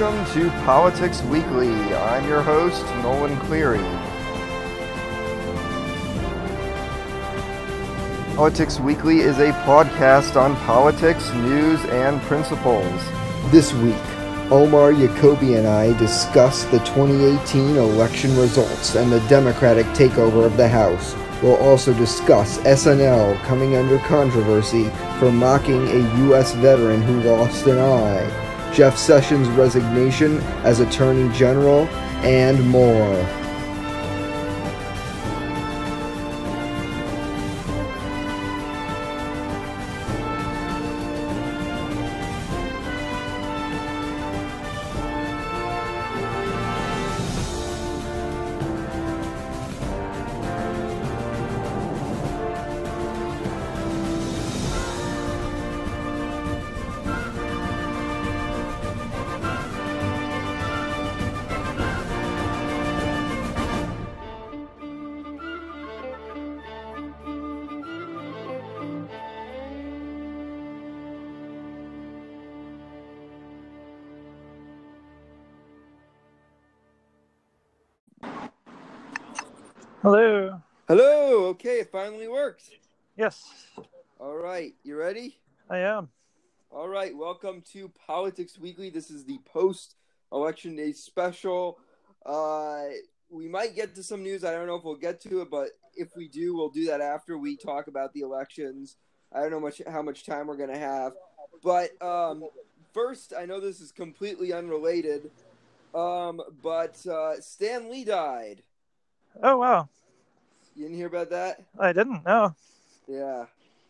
welcome to Politics Weekly. I'm your host, Nolan Cleary. Politics Weekly is a podcast on politics, news, and principles. This week, Omar Jacoby and I discuss the 2018 election results and the Democratic takeover of the House. We'll also discuss SNL coming under controversy for mocking a U.S. veteran who lost an eye. Jeff Sessions' resignation as Attorney General, and more. Okay, it finally worked. Yes, All right, you ready? I am. All right, welcome to Politics Weekly. This is the post election day special. Uh, we might get to some news. I don't know if we'll get to it, but if we do, we'll do that after we talk about the elections. I don't know much how much time we're gonna have, but um, first, I know this is completely unrelated, um, but uh, Stan Lee died. Oh wow, You didn't hear about that? I didn't know. Yeah.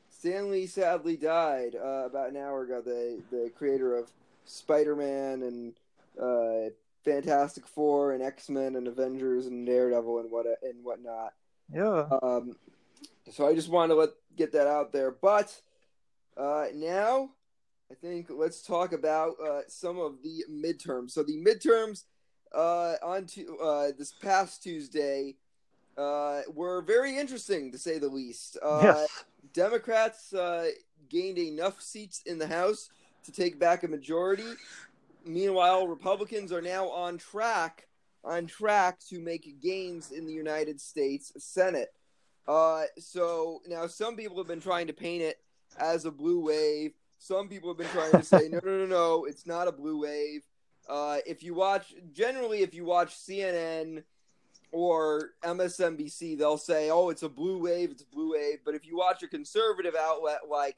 Stan Lee sadly died uh, about an hour ago. The the creator of Spider Man and uh, Fantastic Four and X Men and Avengers and Daredevil and what and whatnot. Yeah. Um, so I just wanted to let get that out there. But uh, now I think let's talk about uh, some of the midterms. So the midterms uh, on to, uh, this past Tuesday uh, were very interesting to say the least. Uh, yes. Democrats uh, gained enough seats in the House to take back a majority. Meanwhile, Republicans are now on track on track to make gains in the United States Senate. Uh, so now some people have been trying to paint it as a blue wave. Some people have been trying to say, no, no, no, no, it's not a blue wave. Uh, if you watch, generally, if you watch CNN or MSNBC, they'll say, "Oh, it's a blue wave, it's a blue wave." But if you watch a conservative outlet like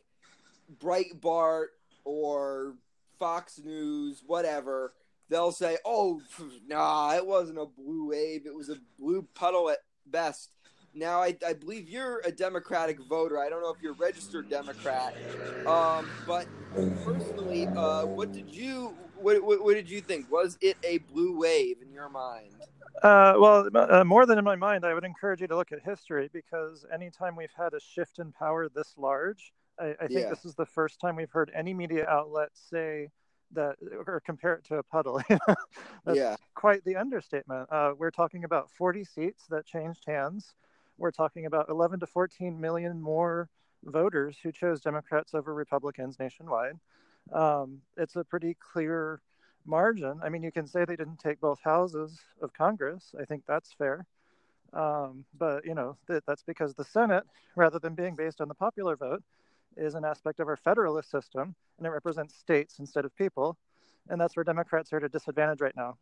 Breitbart or Fox News, whatever, they'll say, "Oh, nah, it wasn't a blue wave; it was a blue puddle at best." Now, I, I believe you're a Democratic voter. I don't know if you're a registered Democrat, um, but personally, uh, what did you what, what, what did you think? Was it a blue wave in your mind? Uh, well, uh, more than in my mind, I would encourage you to look at history because anytime we've had a shift in power this large, I, I think Yeah. this is the first time we've heard any media outlet say that or compare it to a puddle. That's yeah, quite the understatement. Uh, we're talking about 40 seats that changed hands. We're talking about 11 to 14 million more voters who chose Democrats over Republicans nationwide. Um, it's a pretty clear margin. I mean, you can say they didn't take both houses of Congress. I think that's fair. Um, but, you know, that, that's because the Senate, rather than being based on the popular vote, is an aspect of our federalist system and it represents states instead of people. And that's where Democrats are at a disadvantage right now.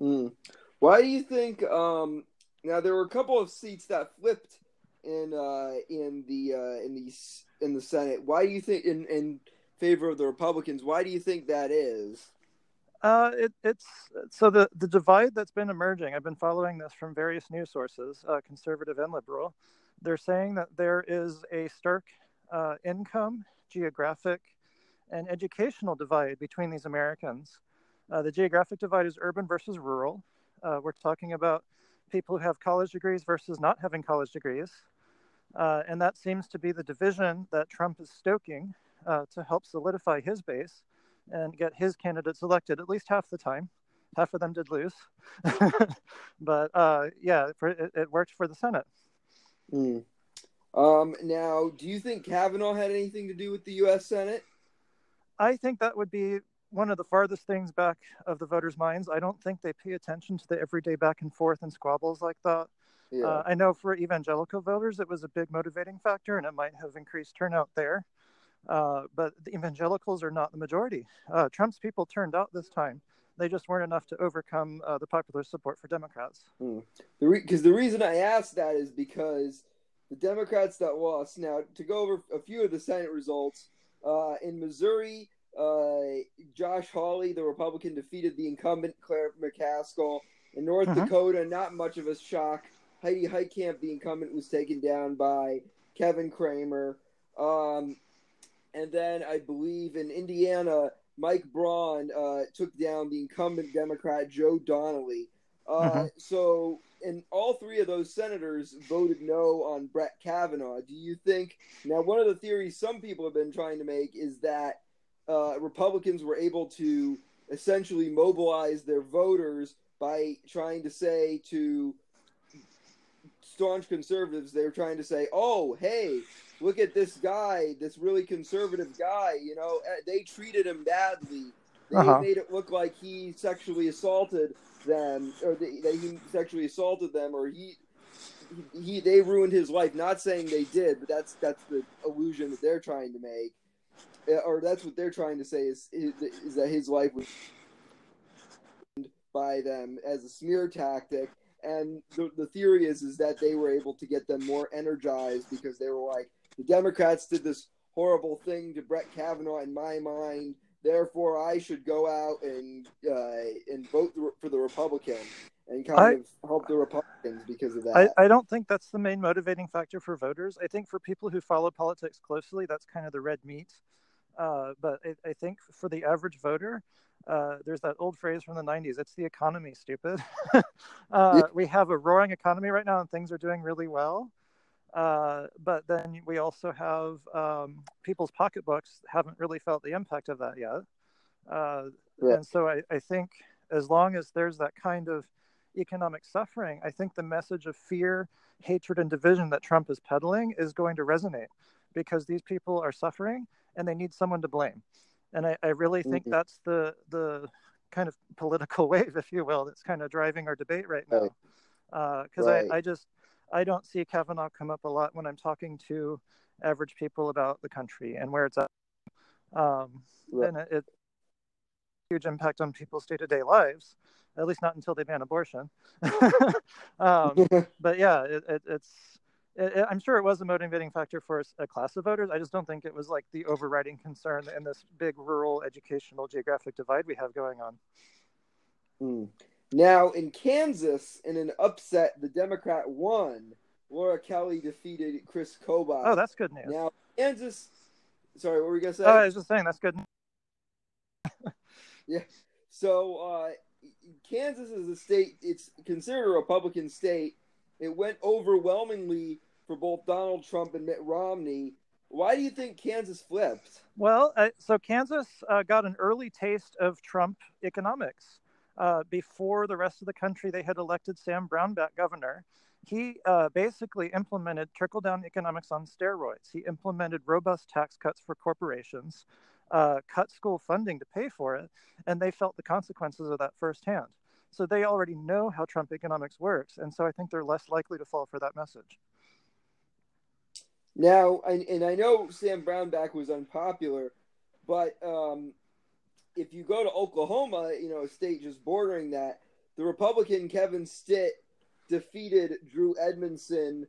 Mm. Why do you think? Um, now there were a couple of seats that flipped in uh, in the uh, in the in the Senate. Why do you think in in favor of the Republicans? Why do you think that is? Uh, it, it's so the the divide that's been emerging. I've been following this from various news sources, uh, conservative and liberal. They're saying that there is a stark uh, income, geographic, and educational divide between these Americans. Uh, the geographic divide is urban versus rural. Uh, we're talking about people who have college degrees versus not having college degrees. Uh, and that seems to be the division that Trump is stoking to help solidify his base and get his candidates elected at least half the time. Half of them did lose. but uh, yeah, for, it, it worked for the Senate. Mm. Um, now, do you think Kavanaugh had anything to do with the U.S. Senate? I think that would be one of the farthest things back of the voters' minds. I don't think they pay attention to the everyday back and forth and squabbles like that. Yeah. Uh, I know for evangelical voters, it was a big motivating factor, and it might have increased turnout there. Uh, but the evangelicals are not the majority. Uh, Trump's people turned out this time. They just weren't enough to overcome uh, the popular support for Democrats. Because mm. re- the reason I asked that is because the Democrats that lost. Now, to go over a few of the Senate results uh, in Missouri, uh, Josh Hawley, the Republican, defeated the incumbent Claire McCaskill. In North uh-huh. Dakota, not much of a shock. Heidi Heitkamp, the incumbent, was taken down by Kevin Cramer. Um, and then I believe in Indiana, Mike Braun uh, took down the incumbent Democrat Joe Donnelly. Uh, uh-huh. So, and all three of those senators voted no on Brett Kavanaugh. Do you think now? One of the theories some people have been trying to make is that uh, Republicans were able to essentially mobilize their voters by trying to say to staunch conservatives, they were trying to say, "Oh, hey, look at this guy, this really conservative guy. You know, eh, they treated him badly. They uh-huh. made it look like he sexually assaulted them, or that he sexually assaulted them, or he." He, they ruined his life. Not saying they did, but that's that's the illusion that they're trying to make. Uh, or that's what they're trying to say is is, is that his life was by them as a smear tactic and the, the theory is is that they were able to get them more energized because they were like the democrats did this horrible thing to brett kavanaugh in my mind therefore i should go out and uh, and vote for the republican and kind I, of help the republicans because of that I, I don't think that's the main motivating factor for voters i think for people who follow politics closely that's kind of the red meat uh, but I, I, think for the average voter, uh, there's that old phrase from the 90s it's the economy, stupid. uh, yeah. We have a roaring economy right now and things are doing really well. Uh, but then we also have um, people's pocketbooks haven't really felt the impact of that yet. Uh, yeah. And so I, I think as long as there's that kind of economic suffering, I think the message of fear, hatred, and division that Trump is peddling is going to resonate because these people are suffering and they need someone to blame. And I, I really think mm-hmm. that's the the kind of political wave, if you will, that's kind of driving our debate right now. Because uh, right. I, I just I don't see Kavanaugh come up a lot when I'm talking to average people about the country and where it's at. Um, right. And it, it huge impact on people's day to day lives. At least not until they ban abortion. um, but yeah, it, it, it's it, I'm sure it was a motivating factor for a class of voters. I just don't think it was like the overriding concern in this big rural educational geographic divide we have going on. Mm. Now, in Kansas, in an upset, the Democrat won. Laura Kelly defeated Chris Kobach. Oh, that's good news. Now, Kansas. Sorry, what were you gonna say? Oh, I was just saying that's good. yeah. So, uh, Kansas is a state. It's considered a Republican state it went overwhelmingly for both Donald Trump and Mitt Romney. Why do you think Kansas flipped? Well, uh, so Kansas uh, got an early taste of Trump economics. Uh, before the rest of the country, they had elected Sam Brownback governor. He uh, basically implemented trickle down economics on steroids. He implemented robust tax cuts for corporations, uh, cut school funding to pay for it, and they felt the consequences of that firsthand. So they already know how Trump economics works. And so I think they're less likely to fall for that message. Now, and, and I know Sam Brownback was unpopular, but um, if you go to Oklahoma, you know, a state just bordering that, the Republican Kevin Stitt defeated Drew Edmondson,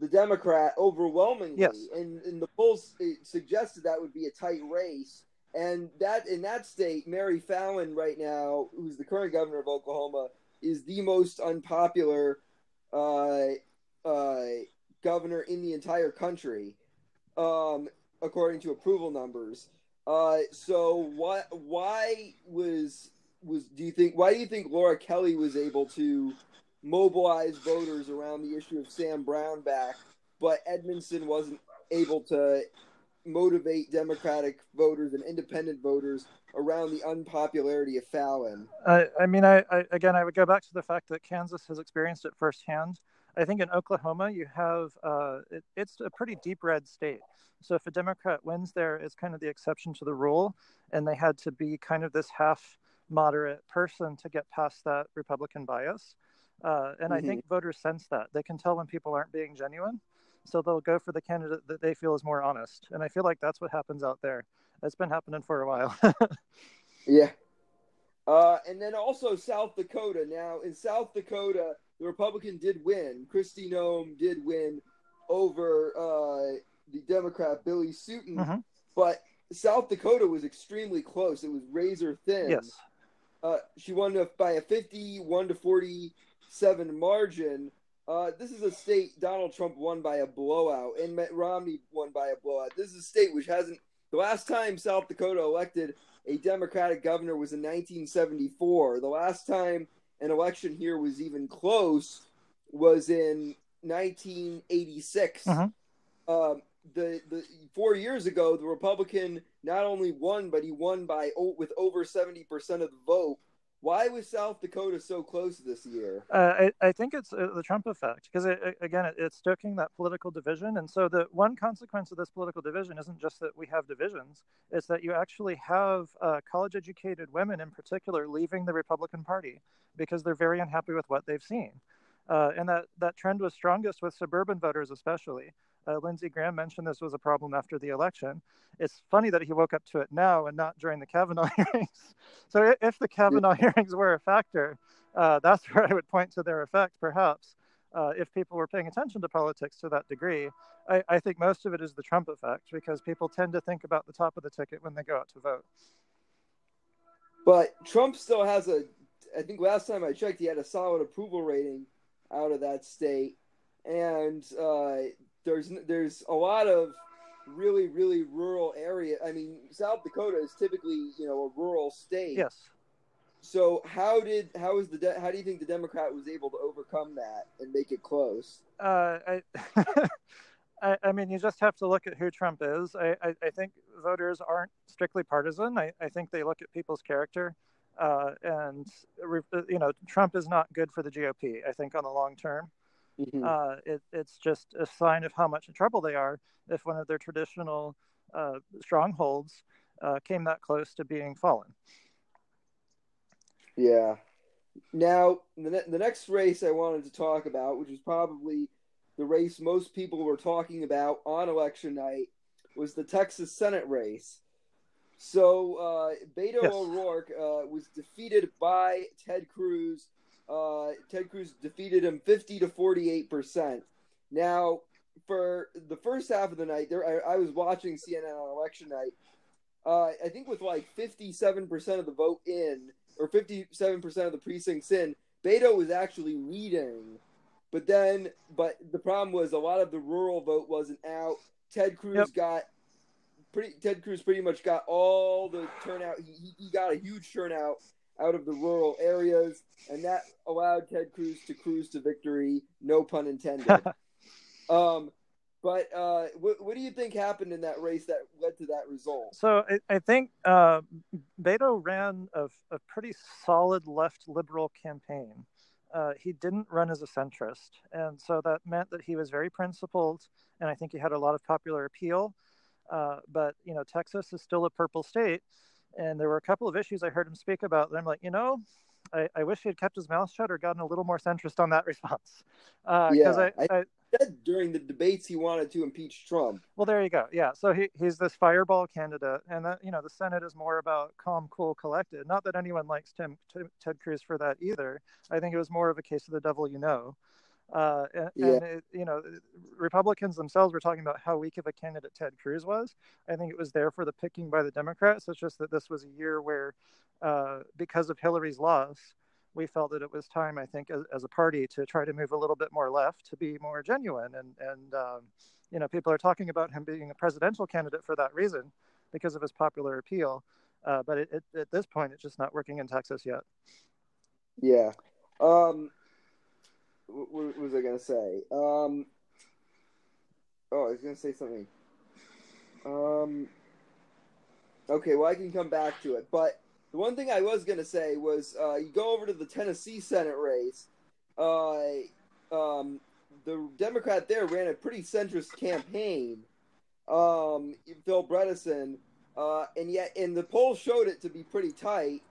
the Democrat, overwhelmingly. Yes. And, and the polls suggested that would be a tight race. And that in that state, Mary Fallin right now, who's the current governor of Oklahoma, is the most unpopular uh, uh, governor in the entire country, um, according to approval numbers. Uh, so what? Why was was do you think? Why do you think Laura Kelly was able to mobilize voters around the issue of Sam Brownback, but Edmondson wasn't able to motivate Democratic voters and independent voters around the unpopularity of Fallin? I, I mean, I, I, again, I would go back to the fact that Kansas has experienced it firsthand. I think in Oklahoma you have uh, it, it's a pretty deep red state. So if a Democrat wins there, it's kind of the exception to the rule, and they had to be kind of this half moderate person to get past that Republican bias. Uh, and mm-hmm. I think voters sense that they can tell when people aren't being genuine, so they'll go for the candidate that they feel is more honest. And I feel like that's what happens out there. It's been happening for a while. yeah. Uh, and then also South Dakota. Now in South Dakota, the Republican did win. Kristi Noem did win over uh, the Democrat Billy Sutton, mm-hmm. but South Dakota was extremely close. It was razor thin. Yes. Uh, she won by a 51 to 47 margin. Uh, this is a state Donald Trump won by a blowout, and Mitt Romney won by a blowout. This is a state which hasn't. The last time South Dakota elected a Democratic governor was in 1974. The last time an election here was even close was in 1986. Uh-huh. Um, the the four years ago, the Republican not only won, but he won by with over 70 percent of the vote. Why was South Dakota so close this year? Uh, I, I, think it's uh, the Trump effect because again, it, it's stoking that political division. And so the one consequence of this political division isn't just that we have divisions; it's that you actually have uh, college-educated women, in particular, leaving the Republican Party because they're very unhappy with what they've seen. Uh, and that, that trend was strongest with suburban voters, especially. Uh, Lindsey Graham mentioned this was a problem after the election. It's funny that he woke up to it now and not during the Kavanaugh hearings. so if the Kavanaugh hearings were a factor, uh, that's where I would point to their effect, perhaps. Uh, if people were paying attention to politics to that degree, I, I think most of it is the Trump effect because people tend to think about the top of the ticket when they go out to vote. But Trump still has a, I think last time I checked, he had a solid approval rating out of that state. And uh, there's there's a lot of really really rural area. I mean, South Dakota is typically you know a rural state. Yes. So how did how is the de- how do you think the Democrat was able to overcome that and make it close? Uh, I, I, I mean, you just have to look at who Trump is. I, I, I think voters aren't strictly partisan. I, I think they look at people's character, uh, and you know, Trump is not good for the GOP. I think on the long term. Mm-hmm. Uh, it, it's just a sign of how much in trouble they are if one of their traditional uh, strongholds uh, came that close to being fallen. Yeah. Now, the, ne- the next race I wanted to talk about, which is probably the race most people were talking about on election night, was the Texas Senate race. So, uh, Beto yes. O'Rourke uh, was defeated by Ted Cruz uh, Ted Cruz defeated him 50 to 48 percent. Now, for the first half of the night, there I, I was watching CNN on election night. Uh, I think with like 57 percent of the vote in, or 57 percent of the precincts in, Beto was actually leading. But then, but the problem was a lot of the rural vote wasn't out. Ted Cruz yep. got pretty. Ted Cruz pretty much got all the turnout. He, he got a huge turnout out of the rural areas, and that allowed Ted Cruz to cruise to victory. No pun intended. um, but uh, what, what, do you think happened in that race that led to that result? So I, I think uh, Beto ran a, a, pretty solid left liberal campaign. Uh, he didn't run as a centrist, and so that meant that he was very principled, and I think he had a lot of popular appeal. Uh, but you know, Texas is still a purple state, and there were a couple of issues I heard him speak about. And I'm like, you know, I, I wish he had kept his mouth shut or gotten a little more centrist on that response. Uh, yeah, I, I, I, said during the debates he wanted to impeach Trump. Well, there you go. Yeah, so he, he's this fireball candidate, and that you know the Senate is more about calm, cool, collected. Not that anyone likes Tim, Tim Ted Cruz for that either. I think it was more of a case of the devil you know. Uh, and, yeah. and it, you know, Republicans themselves were talking about how weak of a candidate Ted Cruz was. I think it was there for the picking by the Democrats. It's just that this was a year where, uh, because of Hillary's loss, we felt that it was time, I think, as, as, a party to try to move a little bit more left to be more genuine. And, and um, you know, people are talking about him being a presidential candidate for that reason because of his popular appeal. Uh, but it, it, at this point, it's just not working in Texas yet. Yeah. Um, what, was I gonna say? Um, oh, I was gonna say something. Um, okay, well I can come back to it, but the one thing I was gonna say was uh, you go over to the Tennessee Senate race. Uh, um, the Democrat there ran a pretty centrist campaign, um, Phil Bredesen, uh, and yet and the polls showed it to be pretty tight.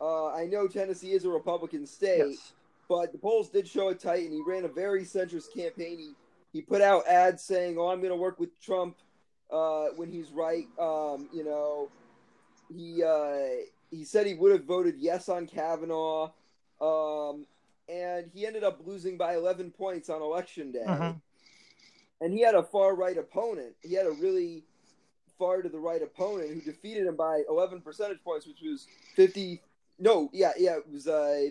Uh, I know Tennessee is a Republican state, yes. But the polls did show it tight, and he ran a very centrist campaign. He he put out ads saying, "Oh, I'm going to work with Trump uh, when he's right." Um, you know, he uh, he said he would have voted yes on Kavanaugh, um, and he ended up losing by 11 points on election day. Uh-huh. And he had a far right opponent. He had a really far to the right opponent who defeated him by 11 percentage points, which was 50. No, yeah, yeah, it was uh,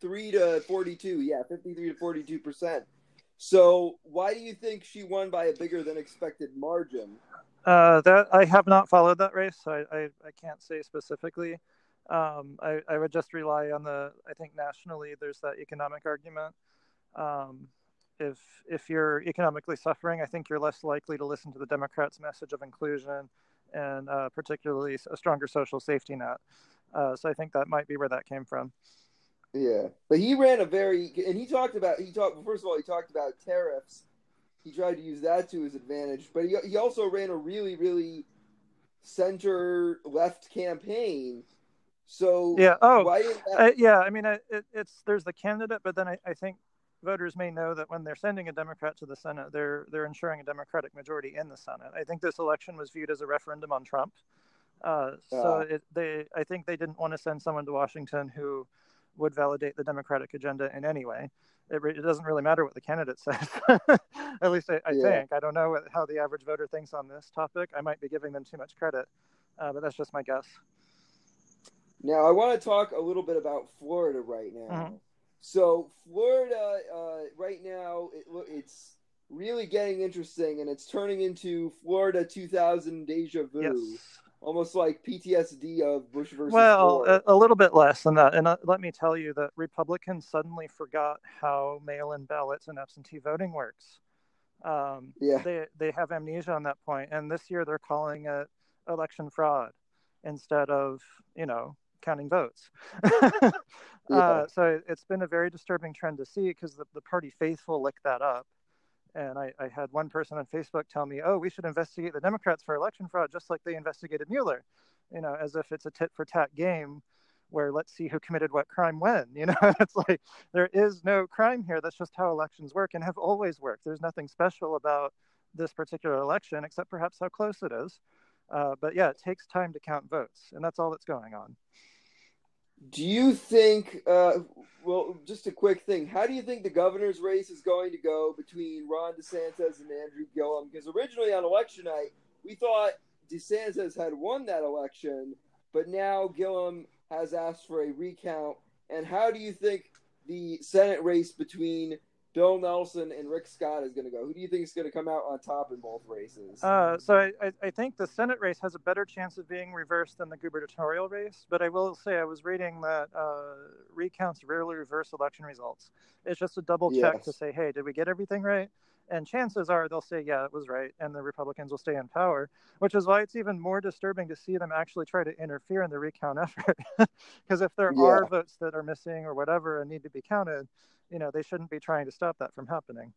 53 to 42. Yeah, 53 to 42 percent. So, why do you think she won by a bigger than expected margin? Uh, that I have not followed that race, so I, I, I can't say specifically. Um, I, I would just rely on the. I think nationally, there's that economic argument. Um, if if you're economically suffering, I think you're less likely to listen to the Democrats' message of inclusion and uh, particularly a stronger social safety net. Uh, so I think that might be where that came from. Yeah, but he ran a very and he talked about he talked first of all he talked about tariffs. He tried to use that to his advantage, but he he also ran a really really center left campaign. So yeah, oh that... uh, yeah. I mean, it, it's there's the candidate, but then I, I think voters may know that when they're sending a Democrat to the Senate, they're they're ensuring a Democratic majority in the Senate. I think this election was viewed as a referendum on Trump. Uh, so it, they, I think they didn't want to send someone to Washington who would validate the Democratic agenda in any way. It, it doesn't really matter what the candidate says. At least I, I yeah. think. I don't know what, how the average voter thinks on this topic. I might be giving them too much credit, uh, but that's just my guess. Now, I want to talk a little bit about Florida right now. Mm-hmm. So, Florida, uh, right now, it, it's really getting interesting, and it's turning into Florida 2000 deja vu. Yes almost like PTSD of Bush versus. Well, a, a, little bit less than that. And uh, let me tell you that Republicans suddenly forgot how mail-in ballots and absentee voting works. Um, yeah, they they have amnesia on that point, and this year they're calling it election fraud instead of you know counting votes. yeah. uh, so it's been a very disturbing trend to see because the, the party faithful licked that up and I, I, had one person on Facebook tell me, "Oh, we should investigate the Democrats for election fraud, just like they investigated Mueller," you know, as if it's a tit for tat game where let's see who committed what crime when. You know, it's like there is no crime here. That's just how elections work and have always worked. There's nothing special about this particular election except perhaps how close it is. Uh, but yeah, it takes time to count votes, and that's all that's going on. Do you think? Uh, well, just a quick thing. How do you think the governor's race is going to go between Ron DeSantis and Andrew Gillum? Because originally on election night, we thought DeSantis had won that election, but now Gillum has asked for a recount. And how do you think the Senate race between Bill Nelson and Rick Scott is going to go. Who do you think is going to come out on top in both races? Uh, so I, I, think the Senate race has a better chance of being reversed than the gubernatorial race. But I will say I was reading that uh, recounts rarely reverse election results. It's just a double check yes. to say, hey, did we get everything right? And chances are they'll say, yeah, it was right, and the Republicans will stay in power, which is why it's even more disturbing to see them actually try to interfere in the recount effort. Because if there yeah. are votes that are missing or whatever and need to be counted, you know they shouldn't be trying to stop that from happening.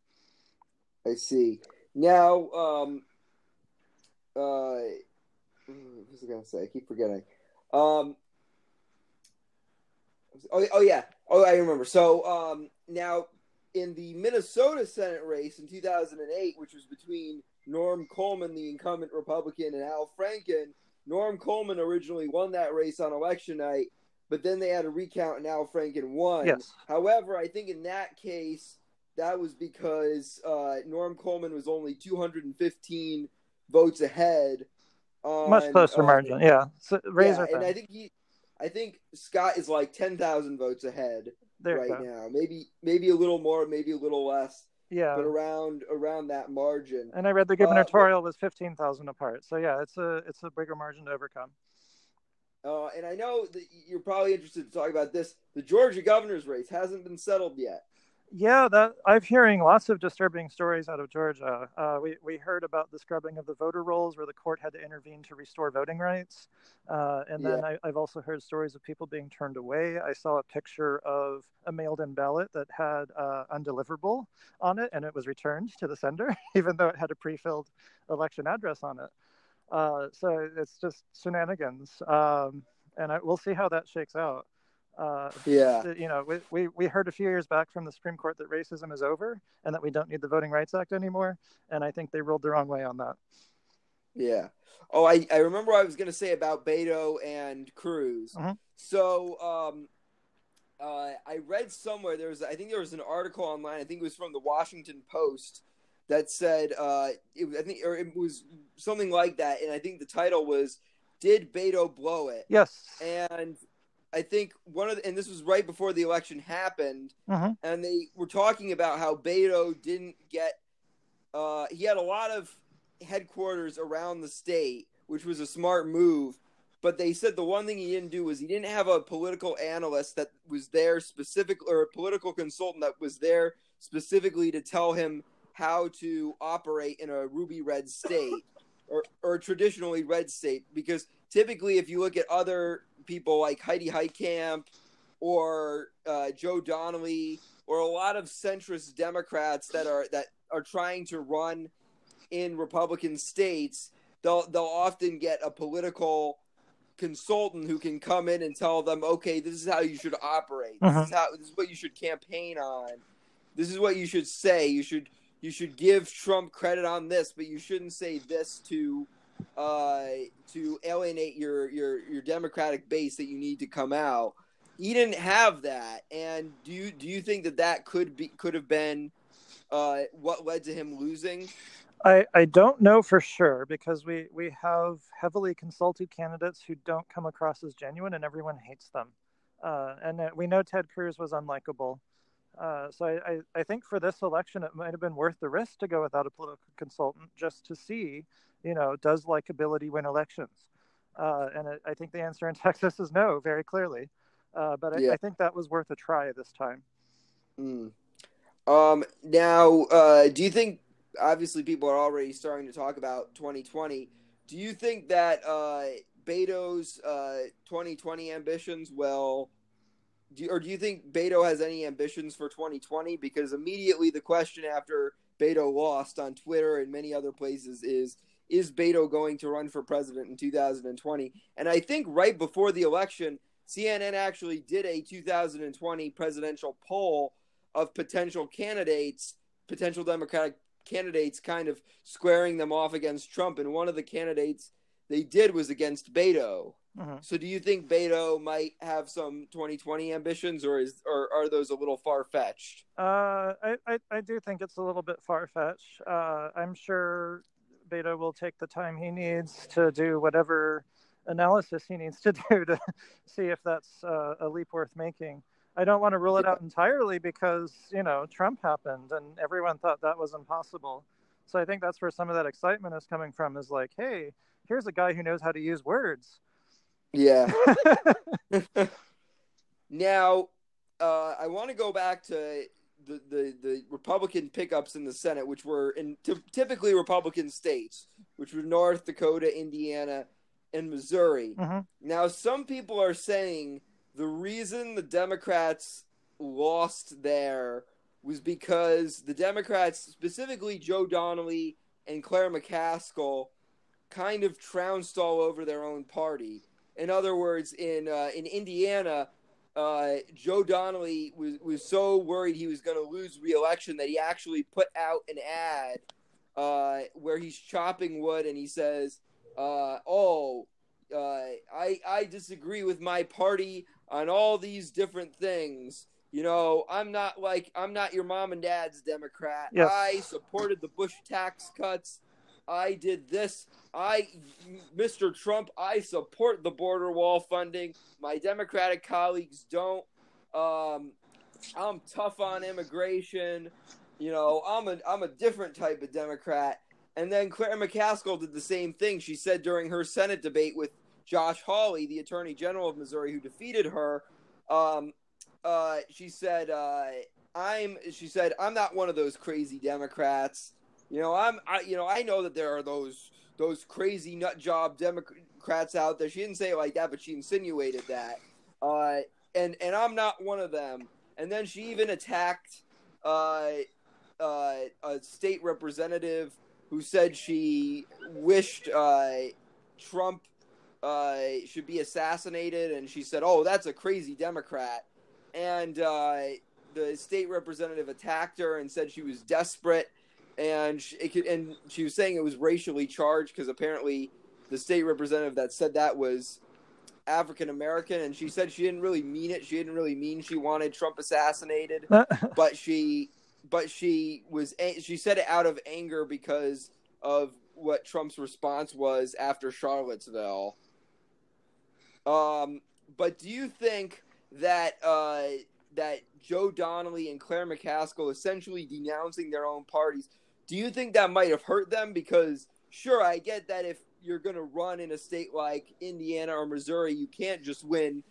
I see. Now, um, uh, what was I gonna say? I keep forgetting. Um, oh, oh yeah. Oh, I remember. So um, now in the Minnesota Senate race in 2008, which was between Norm Coleman, the incumbent Republican, and Al Franken, Norm Coleman originally won that race on election night but then they had a recount and Al Franken won. Yes. However, I think in that case, that was because uh, Norm Coleman was only 215 votes ahead. On, Much closer uh, margin, yeah. So, razor yeah, and I think he, I think Scott is like 10,000 votes ahead there right now. Maybe maybe a little more, maybe a little less. Yeah, but around around that margin. And I read the gubernatorial uh, was 15,000 apart. So yeah, it's a it's a bigger margin to overcome. Uh, and I know that you're probably interested to talk about this. The Georgia governor's race hasn't been settled yet. Yeah, that I'm hearing lots of disturbing stories out of Georgia. Uh, we we heard about the scrubbing of the voter rolls, where the court had to intervene to restore voting rights, uh, and then yeah. I, have also heard stories of people being turned away. I saw a picture of a mailed-in ballot that had uh, "undeliverable" on it, and it was returned to the sender, even though it had a pre-filled election address on it. Uh, so it's just shenanigans, um, and I, we'll see how that shakes out. Uh, yeah. You know, we, we, we heard a few years back from the Supreme Court that racism is over and that we don't need the Voting Rights Act anymore. And I think they ruled the wrong way on that. Yeah. Oh, I, I remember I was going to say about Beto and Cruz. Mm-hmm. So, um, uh, I read somewhere there was I think there was an article online. I think it was from the Washington Post that said uh, it, I think or it was something like that, and I think the title was "Did Beto blow it?" Yes. And I think one of the, and this was right before the election happened, uh-huh. and they were talking about how Beto didn't get. Uh, he had a lot of headquarters around the state, which was a smart move. But they said the one thing he didn't do was he didn't have a political analyst that was there specific or a political consultant that was there specifically to tell him how to operate in a ruby red state or or traditionally red state because typically if you look at other people like Heidi Heitkamp or uh, Joe Donnelly or a lot of centrist Democrats that are that are trying to run in Republican states, they'll they'll often get a political consultant who can come in and tell them, okay, this is how you should operate. This uh-huh. is how this is what you should campaign on. This is what you should say. You should you should give Trump credit on this, but you shouldn't say this to uh, to alienate your your your Democratic base that you need to come out. He didn't have that, and do you do you think that that could be could have been uh, what led to him losing? I, I don't know for sure because we, we have heavily consulted candidates who don't come across as genuine and everyone hates them. Uh, and we know Ted Cruz was unlikable. Uh, so I, I, I, think for this election, it might have been worth the risk to go without a political consultant just to see you know, does likability win elections? Uh, and it, I think the answer in Texas is no, very clearly. Uh, but I, yeah. I, think that was worth a try this time. Mm. Um, now, uh, do you think? Obviously, people are already starting to talk about 2020. Do you think that uh, Beto's 2020 uh, ambitions will? Do, or do you think Beto has any ambitions for 2020? Because immediately the question after Beto lost on Twitter and many other places is is Beto going to run for president in 2020? And I think right before the election, CNN actually did a 2020 presidential poll of potential candidates, potential Democratic candidates, kind of squaring them off against Trump. And one of the candidates they did was against Beto. Uh-huh. So, do you think Beto might have some 2020 ambitions, or is or are those a little far fetched? Uh, I, I, I do think it's a little bit far fetched. Uh, I'm sure Beto will take the time he needs to do whatever analysis he needs to do to see if that's uh, a leap worth making. I don't want to rule it out entirely because, you know, Trump happened and everyone thought that was impossible. So I think that's where some of that excitement is coming from is like, hey, here's a guy who knows how to use words. Yeah. now, uh, I want to go back to the, the, the Republican pickups in the Senate, which were in t- typically Republican states, which were North Dakota, Indiana, and Missouri. Mm-hmm. Now, some people are saying the reason the Democrats lost there was because the Democrats, specifically Joe Donnelly and Claire McCaskill, kind of trounced all over their own party. In other words, in uh, in Indiana, uh, Joe Donnelly was, was so worried he was going to lose re-election that he actually put out an ad uh, where he's chopping wood and he says, uh, "Oh, uh, I I disagree with my party on all these different things. You know, I'm not like I'm not your mom and dad's Democrat. Yes. I supported the Bush tax cuts. I did this. I, Mr. Trump, I support the border wall funding. My Democratic colleagues don't. Um, I'm tough on immigration. You know, I'm a I'm a different type of Democrat. And then Claire McCaskill did the same thing. She said during her Senate debate with Josh Hawley, the Attorney General of Missouri, who defeated her. Um, uh, she said, uh, I'm she said I'm not one of those crazy Democrats. You know, I'm I you know, I know that there are those those crazy nut job Democrats out there. She didn't say it like that, but she insinuated that. Uh and and I'm not one of them. And then she even attacked uh uh a state representative who said she wished uh Trump uh, should be assassinated, and she said, "Oh, that's a crazy Democrat." And uh, the state representative attacked her and said she was desperate, and she, could, and she was saying it was racially charged because apparently the state representative that said that was African American, and she said she didn't really mean it. She didn't really mean she wanted Trump assassinated, but she but she was she said it out of anger because of what Trump's response was after Charlottesville. Um, but do you think that uh, that Joe Donnelly and Claire McCaskill essentially denouncing their own parties, do you think that might have hurt them? Because sure, I get that if you're going to run in a state like Indiana or Missouri, you can't just win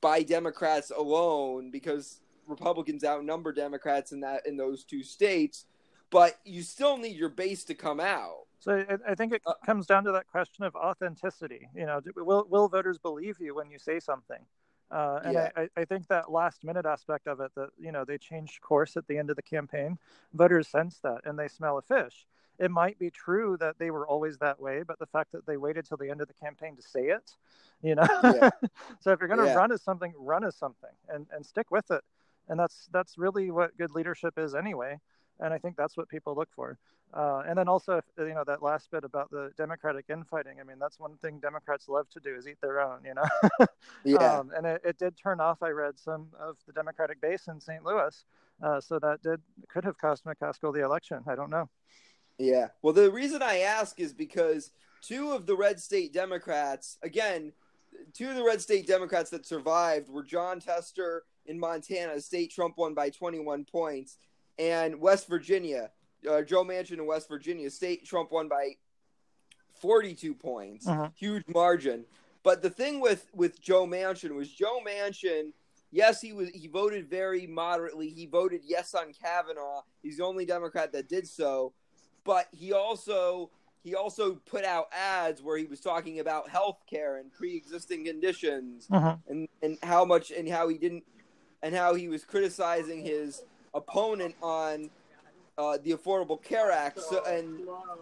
by Democrats alone because Republicans outnumber Democrats in that in those two states. But you still need your base to come out. So I, think it uh, comes down to that question of authenticity. You know, will will voters believe you when you say something? Uh, and yeah. I, I think that last minute aspect of it, that you know they changed course at the end of the campaign, voters sense that and they smell a fish. It might be true that they were always that way, but the fact that they waited till the end of the campaign to say it, you know. Yeah. so if you're going to yeah. run as something, run as something, and and stick with it. And that's that's really what good leadership is anyway. And I think that's what people look for. Uh, and then also, you know, that last bit about the Democratic infighting. I mean, that's one thing Democrats love to do is eat their own, you know. yeah. Um, and it, it, did turn off. I read some of the Democratic base in St. Louis, uh, so that did could have cost McCaskill the election. I don't know. Yeah. Well, the reason I ask is because two of the red state Democrats, again, two of the red state Democrats that survived were Jon Tester in Montana, state Trump won by 21 points, and West Virginia uh, Joe Manchin in West Virginia State, Trump won by 42 points, uh-huh. huge margin. But the thing with with Joe Manchin was Joe Manchin. Yes, he was. He voted very moderately. He voted yes on Kavanaugh. He's the only Democrat that did so. But he also he also put out ads where he was talking about health care and pre-existing conditions uh-huh. and, and how much and how he didn't and how he was criticizing his opponent on uh, the Affordable Care Act. So, and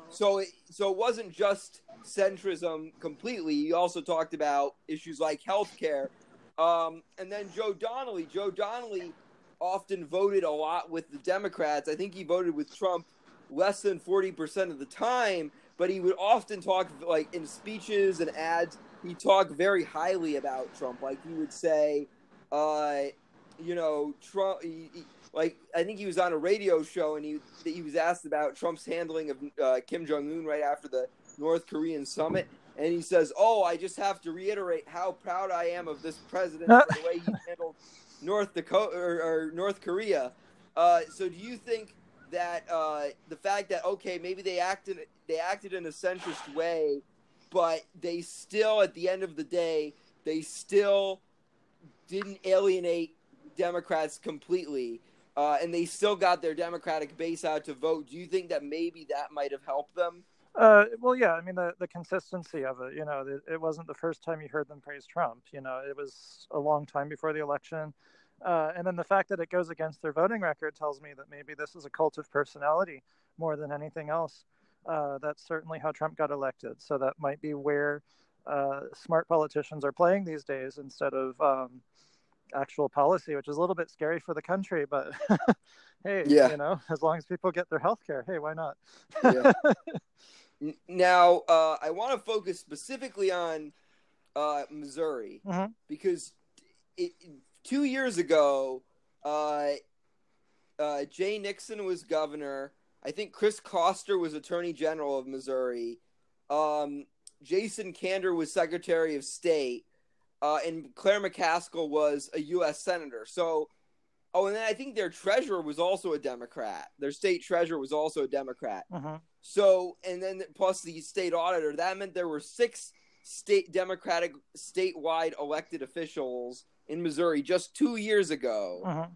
so it, so it wasn't just centrism completely. He also talked about issues like health care. Um, and then Joe Donnelly. Joe Donnelly often voted a lot with the Democrats. I think he voted with Trump less than 40% of the time, but he would often talk, like in speeches and ads, he talked very highly about Trump. Like he would say, uh, you know, Trump. He, he, like I think he was on a radio show and he he was asked about Trump's handling of uh, Kim Jong Un right after the North Korean summit, and he says, "Oh, I just have to reiterate how proud I am of this president for the way he handled North Dakota or, or North Korea." Uh, so, do you think that uh, the fact that okay, maybe they acted they acted in a centrist way, but they still, at the end of the day, they still didn't alienate Democrats completely uh, and they still got their Democratic base out to vote. Do you think that maybe that might have helped them? Uh, well, yeah. I mean, the, the consistency of it. You know, it, it, wasn't the first time you heard them praise Trump. You know, it was a long time before the election. Uh, and then the fact that it goes against their voting record tells me that maybe this is a cult of personality more than anything else. Uh, that's certainly how Trump got elected. So that might be where uh, smart politicians are playing these days instead of um, actual policy, which is a little bit scary for the country. But hey, yeah. you know, as long as people get their health care, hey, why not? yeah. Now, uh, I want to focus specifically on uh, Missouri mm-hmm. because it, two years ago, uh, uh, Jay Nixon was governor. I think Chris Koster was Attorney General of Missouri. Um, Jason Kander was Secretary of State uh, and Claire McCaskill was a U.S. senator. So, oh, and then I think their treasurer was also a Democrat. Their state treasurer was also a Democrat. Uh-huh. So, and then plus the state auditor. That meant there were six state Democratic statewide elected officials in Missouri just two years ago. Uh-huh.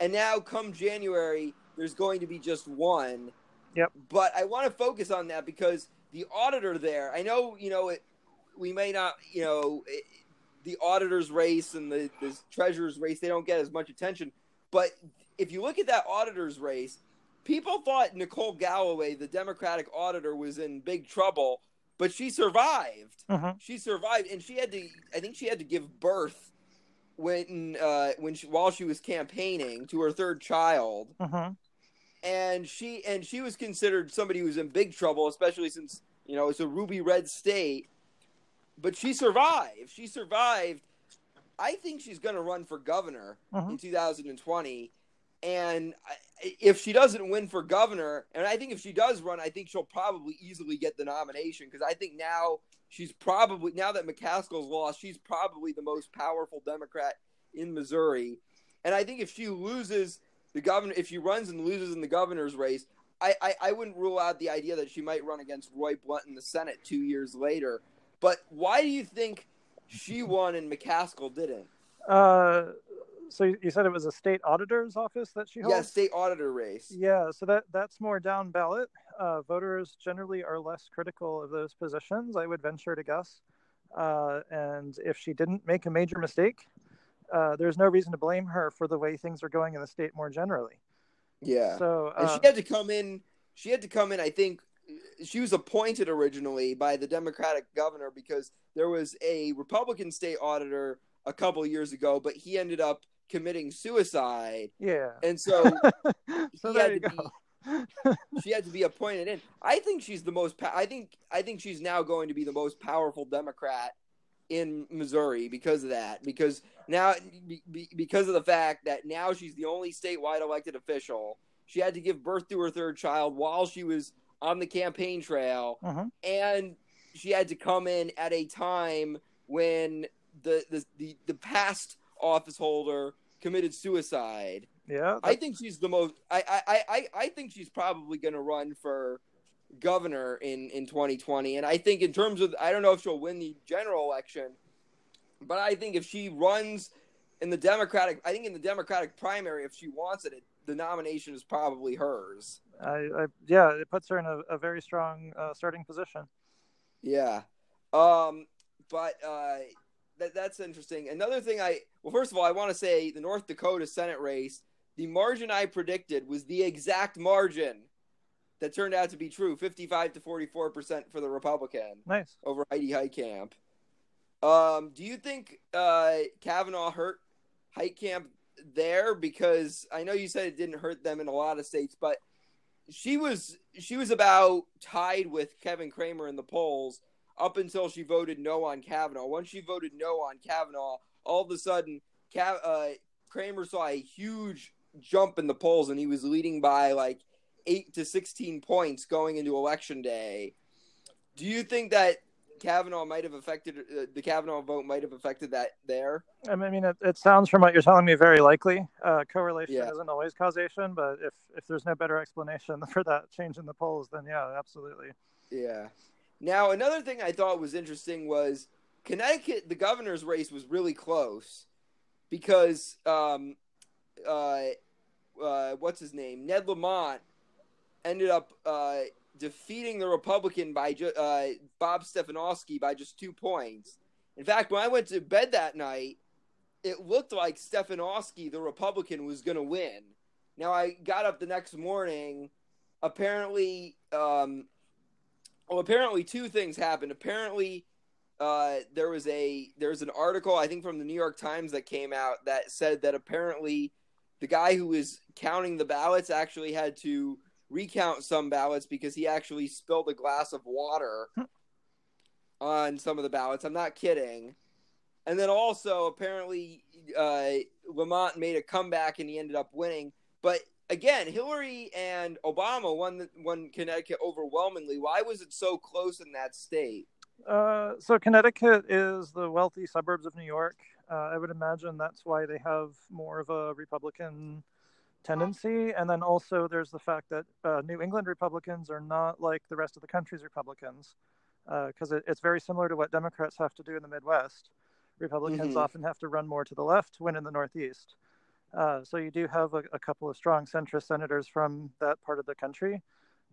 and now come January, there's going to be just one. Yep. But I want to focus on that because the auditor there, I know, you know, it, we may not, you know, it, the auditor's race and the, the treasurer's race, they don't get as much attention. But if you look at that auditor's race, people thought Nicole Galloway, the Democratic auditor, was in big trouble, but she survived. Mhm. She survived, and she had to. I think she had to give birth when uh, when she, while she was campaigning to her third child, Mhm. and she and she was considered somebody who was in big trouble, especially since you know it's a ruby red state. But she survived. She survived. I think she's going to run for governor Mhm. in 2020. And if she doesn't win for governor, and I think if she does run, I think she'll probably easily get the nomination because I think now she's probably now that McCaskill's lost, she's probably the most powerful Democrat in Missouri. And I think if she loses the governor, if she runs and loses in the governor's race, I, I, I wouldn't rule out the idea that she might run against Roy Blunt in the Senate two years later. But why do you think she won and McCaskill didn't? Uh, so you said it was a state auditor's office that she holds? Yeah, state auditor race. Yeah, so that that's more down ballot. Uh, voters generally are less critical of those positions, I would venture to guess. Uh, and if she didn't make a major mistake, uh, there's no reason to blame her for the way things are going in the state more generally. Yeah. So and uh, she had to come in. She had to come in. I think she was appointed originally by the Democratic governor because there was a Republican state auditor a couple years ago, but he ended up committing suicide, yeah. and so so he there had you to go. she had to be appointed in. I think she's the most. I think I think she's now going to be the most powerful Democrat in Missouri because of that. Because now, be, be- because of the fact that now she's the only statewide elected official. She had to give birth to her third child while she was on the campaign trail, Mhm. and she had to come in at a time when the the the, the past office holder committed suicide. Yeah. I think she's the most. I I I, I think she's probably going to run for governor in in 2020, and I think in terms of I don't know if she'll win the general election, but I think if she runs in the Democratic, I think in the Democratic primary, if she wants it, it the nomination is probably hers. I, I yeah, it puts her in a, a very strong uh, starting position. Yeah. Um, but uh, that, that's interesting. Another thing I, well, first of all, I want to say the North Dakota Senate race, the margin I predicted was the exact margin that turned out to be true 55 to 44% for the Republican Nice. over Heidi Heitkamp. Um, do you think uh, Kavanaugh hurt Heitkamp there? Because I know you said it didn't hurt them in a lot of states, but she was she was about tied with Kevin Cramer in the polls up until she voted no on Kavanaugh. Once she voted no on Kavanaugh, all of a sudden, uh, Kramer saw a huge jump in the polls, and he was leading by like eight to sixteen points going into election day. Do you think that Kavanaugh might have affected uh, the Kavanaugh vote might have affected that there? I mean, it, it sounds from what you're telling me very likely. Uh, correlation Yeah. isn't always causation, but if if there's no better explanation for that change in the polls, then yeah, absolutely. Yeah. Now, another thing I thought was interesting was Connecticut, the governor's race was really close because, um, uh, uh, what's his name? Ned Lamont ended up uh, defeating the Republican by ju- uh, Bob Stefanowski by just two points. In fact, when I went to bed that night, it looked like Stefanowski, the Republican, was going to win. Now, I got up the next morning. Apparently, um, well, apparently two things happened. Apparently, uh, there was a there's an article I think from the New York Times that came out that said that apparently the guy who was counting the ballots actually had to recount some ballots because he actually spilled a glass of water on some of the ballots. I'm not kidding. And then also apparently uh, Lamont made a comeback and he ended up winning. But again, Hillary and Obama won won Connecticut overwhelmingly. Why was it so close in that state? Uh, so Connecticut is the wealthy suburbs of New York. Uh, I would imagine that's why they have more of a Republican tendency. And then also there's the fact that uh, New England Republicans are not like the rest of the country's Republicans, because it, it's very similar to what Democrats have to do in the Midwest. Republicans Mhm. often have to run more to the left when in the Northeast. Uh, so you do have a, a, couple of strong centrist senators from that part of the country.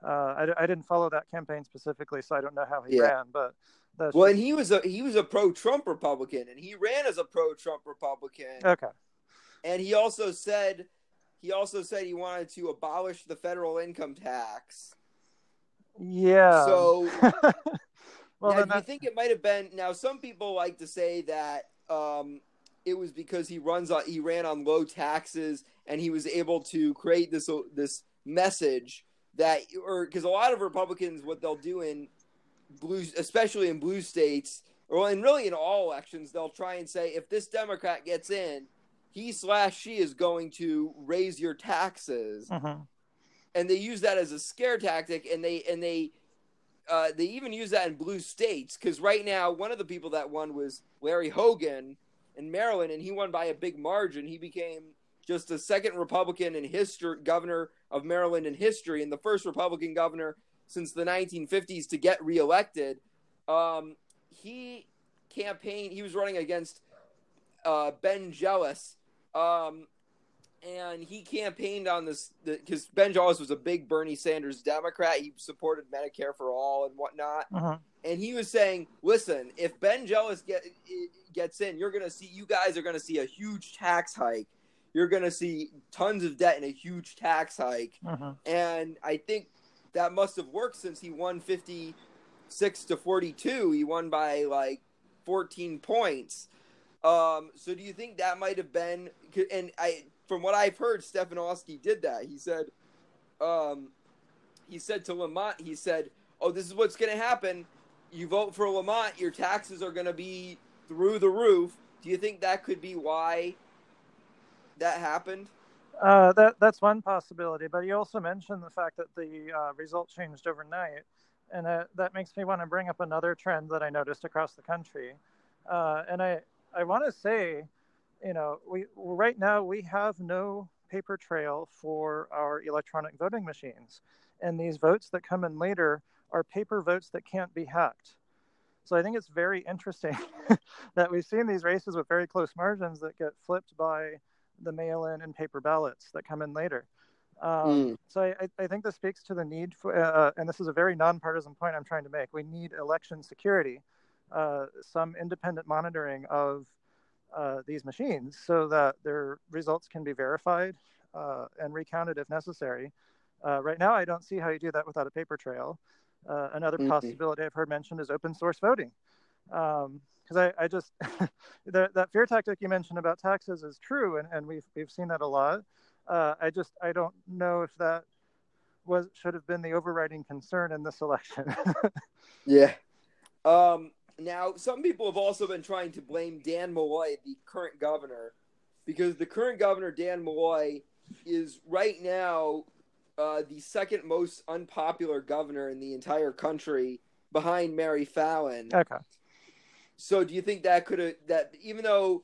Uh, I, I, didn't follow that campaign specifically, so I don't know how he yeah. ran. But well, just... and he was a he was a pro Trump Republican, and he ran as a pro Trump Republican. Okay. And he also said he also said he wanted to abolish the federal income tax. Yeah. So, well, now, do you think it might have been? Now, some people like to say that um, it was because he runs on he ran on low taxes and he was able to create this this message that or because a lot of Republicans what they'll do in blue especially in blue states or and really in all elections they'll try and say if this Democrat gets in he slash she is going to raise your taxes uh-huh. and they use that as a scare tactic and they and they uh, they even use that in blue states because right now one of the people that won was Larry Hogan in Maryland, and he won by a big margin. He became just the second Republican in history, governor of Maryland in history, and the first Republican governor since the 1950s to get reelected. Um, he campaigned. He was running against uh, Ben Jealous, um, and he campaigned on this because Ben Jealous was a big Bernie Sanders Democrat. He supported Medicare for all and whatnot. Uh-huh. And he was saying, "Listen, if Ben Jealous get, gets in, you're going to see you guys are going to see a huge tax hike. You're going to see tons of debt and a huge tax hike." Uh-huh. And I think that must have worked since he won 56 to 42. He won by like 14 points. Um, so do you think that might have been? And I from what I've heard, Stefanowski did that. He said, um, he said to Lamont, he said, "Oh, this is what's going to happen. You vote for Lamont, your taxes are going to be through the roof." Do you think that could be why that happened? Uh, that that's one possibility, but you also mentioned the fact that the uh, result changed overnight, and that, that makes me want to bring up another trend that I noticed across the country. Uh, and I I want to say you know, we right now we have no paper trail for our electronic voting machines, and these votes that come in later are paper votes that can't be hacked. So I think it's very interesting that we've seen these races with very close margins that get flipped by the mail-in and paper ballots that come in later. Um, mm. So I, I, think this speaks to the need for, uh, uh, and this is a very nonpartisan point I'm trying to make. We need election security, uh, some independent monitoring of uh, these machines so that their results can be verified uh, and recounted if necessary. Uh, right now, I don't see how you do that without a paper trail. Uh, another mm-hmm. possibility I've heard mentioned is open source voting. Because um, I, I, just, that, that fear tactic you mentioned about taxes is true, and, and we've, we've seen that a lot. Uh, I just, I don't know if that was should have been the overriding concern in this election. yeah. Um, now, some people have also been trying to blame Dan Malloy, the current governor, because the current governor, Dan Malloy, is right now uh, the second most unpopular governor in the entire country behind Mary Fallin. Okay. So, do you think that could have that even though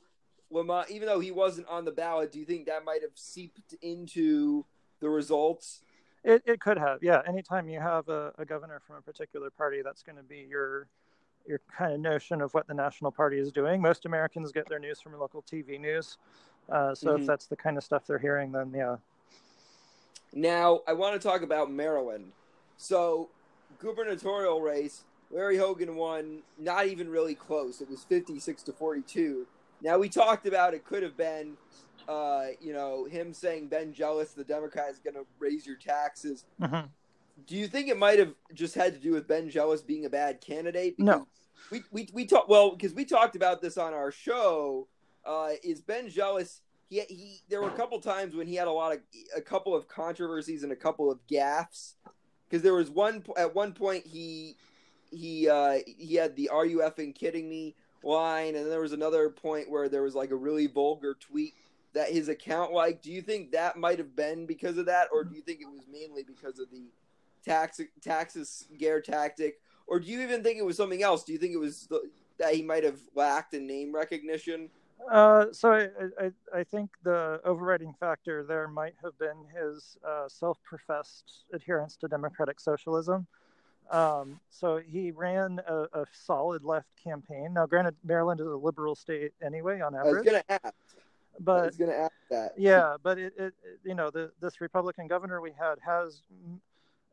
Lamont, even though he wasn't on the ballot, do you think that might have seeped into the results? It, it could have, yeah. Anytime you have a, a governor from a particular party, that's going to be your your kind of notion of what the national party is doing. Most Americans get their news from local TV news. Uh, so mm-hmm. if that's the kind of stuff they're hearing, then yeah. Now I want to talk about Maryland. So gubernatorial race, Larry Hogan won, not even really close. It was fifty-six to forty-two. Now we talked about it could have been, uh, you know, him saying Ben Jealous, the Democrat is going to raise your taxes. Mm-hmm do you think it might have just had to do with Ben Jealous being a bad candidate? Because no. We we we talked well because we talked about this on our show. Uh, is Ben Jealous? He he. There were a couple times when he had a lot of a couple of controversies and a couple of gaffes. Because there was one at one point he he uh, he had the "Are you effing kidding me?" line, and then there was another point where there was like a really vulgar tweet that his account like. Do you think that might have been because of that, or do you think it was mainly because of the tax taxes scare tactic, or do you even think it was something else? Do you think it was the, that he might have lacked in name recognition? Uh, so I, I, I, think the overriding factor there might have been his uh, self-professed adherence to democratic socialism. Um, so he ran a, a, solid left campaign. Now, granted, Maryland is a liberal state anyway, on average. I was going to ask. but I was going to ask that. Yeah, but it, it, you know, the, this Republican governor we had has,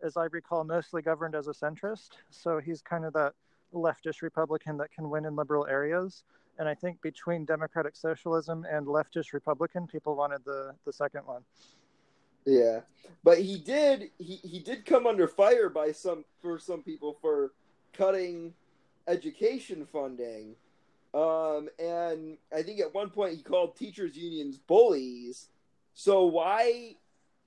as I recall, mostly governed as a centrist. So he's kind of that leftist Republican that can win in liberal areas. And I think between democratic socialism and leftist Republican, people wanted the, the second one. Yeah, but he did he, he did come under fire by some for some people for cutting education funding. Um, and I think at one point he called teachers unions bullies. So why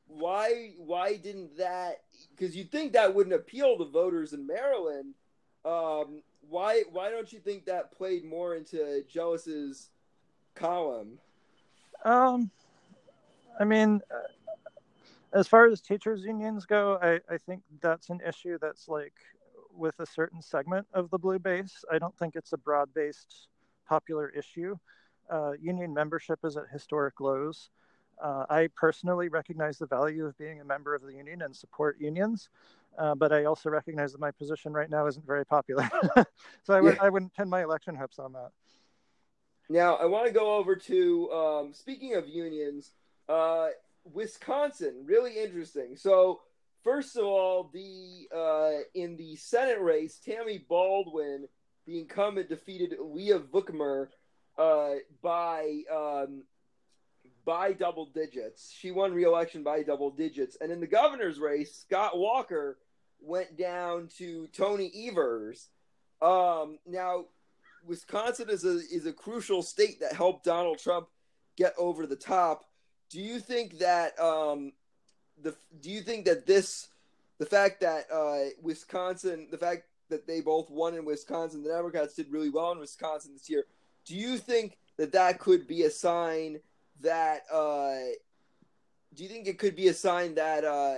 why why didn't that because you'd think that wouldn't appeal to voters in Maryland. Um, why why don't you think that played more into Jealous's column? Um, I mean, uh, as far as teachers unions go, I, I think that's an issue that's like with a certain segment of the blue base. I don't think it's a broad based popular issue. Uh, union membership is at historic lows. Uh, I personally recognize the value of being a member of the union and support unions, uh, but I also recognize that my position right now isn't very popular. so I, would, yeah. I wouldn't pin my election hopes on that. Now, I want to go over to um, speaking of unions, uh, Wisconsin, really interesting. So, first of all, the uh, in the Senate race, Tammy Baldwin, the incumbent, defeated Leah Vukmir uh, by um, by double digits. She won re-election by double digits. And in the governor's race, Scott Walker went down to Tony Evers. Um, now, Wisconsin is a is a crucial state that helped Donald Trump get over the top. Do you think that um, the do you think that this the fact that uh, Wisconsin the fact that they both won in Wisconsin the Democrats did really well in Wisconsin this year do you think that that could be a sign that uh, do you think it could be a sign that uh,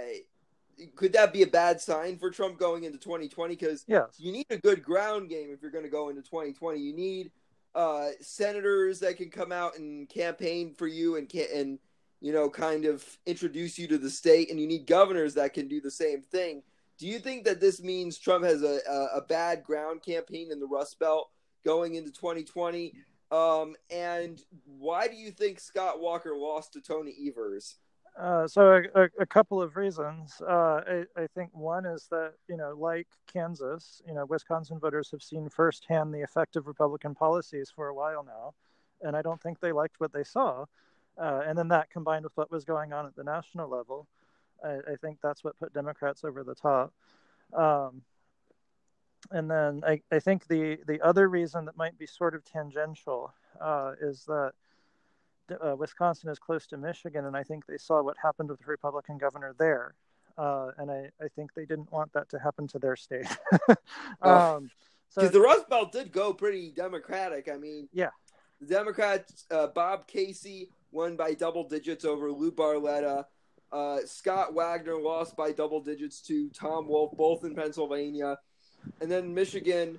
could that be a bad sign for Trump going into 2020 because yes. you need a good ground game if you're going to go into 2020 you need uh, senators that can come out and campaign for you and can and you know, kind of introduce you to the state, and you need governors that can do the same thing. Do you think that this means Trump has a, a, a bad ground campaign in the Rust Belt going into 2020? Um, and why do you think Scott Walker lost to Tony Evers? Uh, so a, a, couple of reasons. Uh, I, I, think one is that you know, like Kansas, you know, Wisconsin voters have seen firsthand the effect of Republican policies for a while now, and I don't think they liked what they saw. Uh, and then that combined with what was going on at the national level, I, I think that's what put Democrats over the top. Um, and then I, I think the, the other reason that might be sort of tangential uh, is that uh, Wisconsin is close to Michigan, and I think they saw what happened with the Republican governor there. Uh, and I, I think they didn't want that to happen to their state. um, because so, the Rust Belt did go pretty Democratic. I mean, yeah, the Democrats, uh, Bob Casey won by double digits over Lou Barletta. Uh, Scott Wagner lost by double digits to Tom Wolf, both in Pennsylvania. And then Michigan,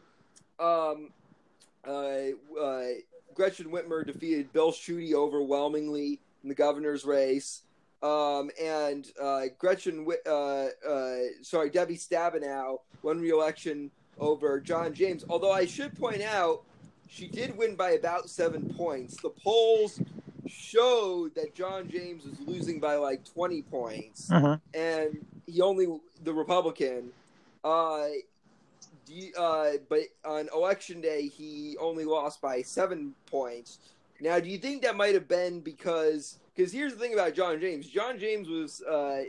um, uh, uh, Gretchen Whitmer defeated Bill Schuette overwhelmingly in the governor's race. Um, and uh, Gretchen, uh, uh, sorry, Debbie Stabenow won re-election over John James. Although I should point out, she did win by about seven points. The polls showed that John James was losing by like 20 points, uh-huh. and he only the Republican. Uh, you, uh, but on election day, he only lost by seven points. Now, do you think that might have been because? Because here's the thing about John James. John James was uh,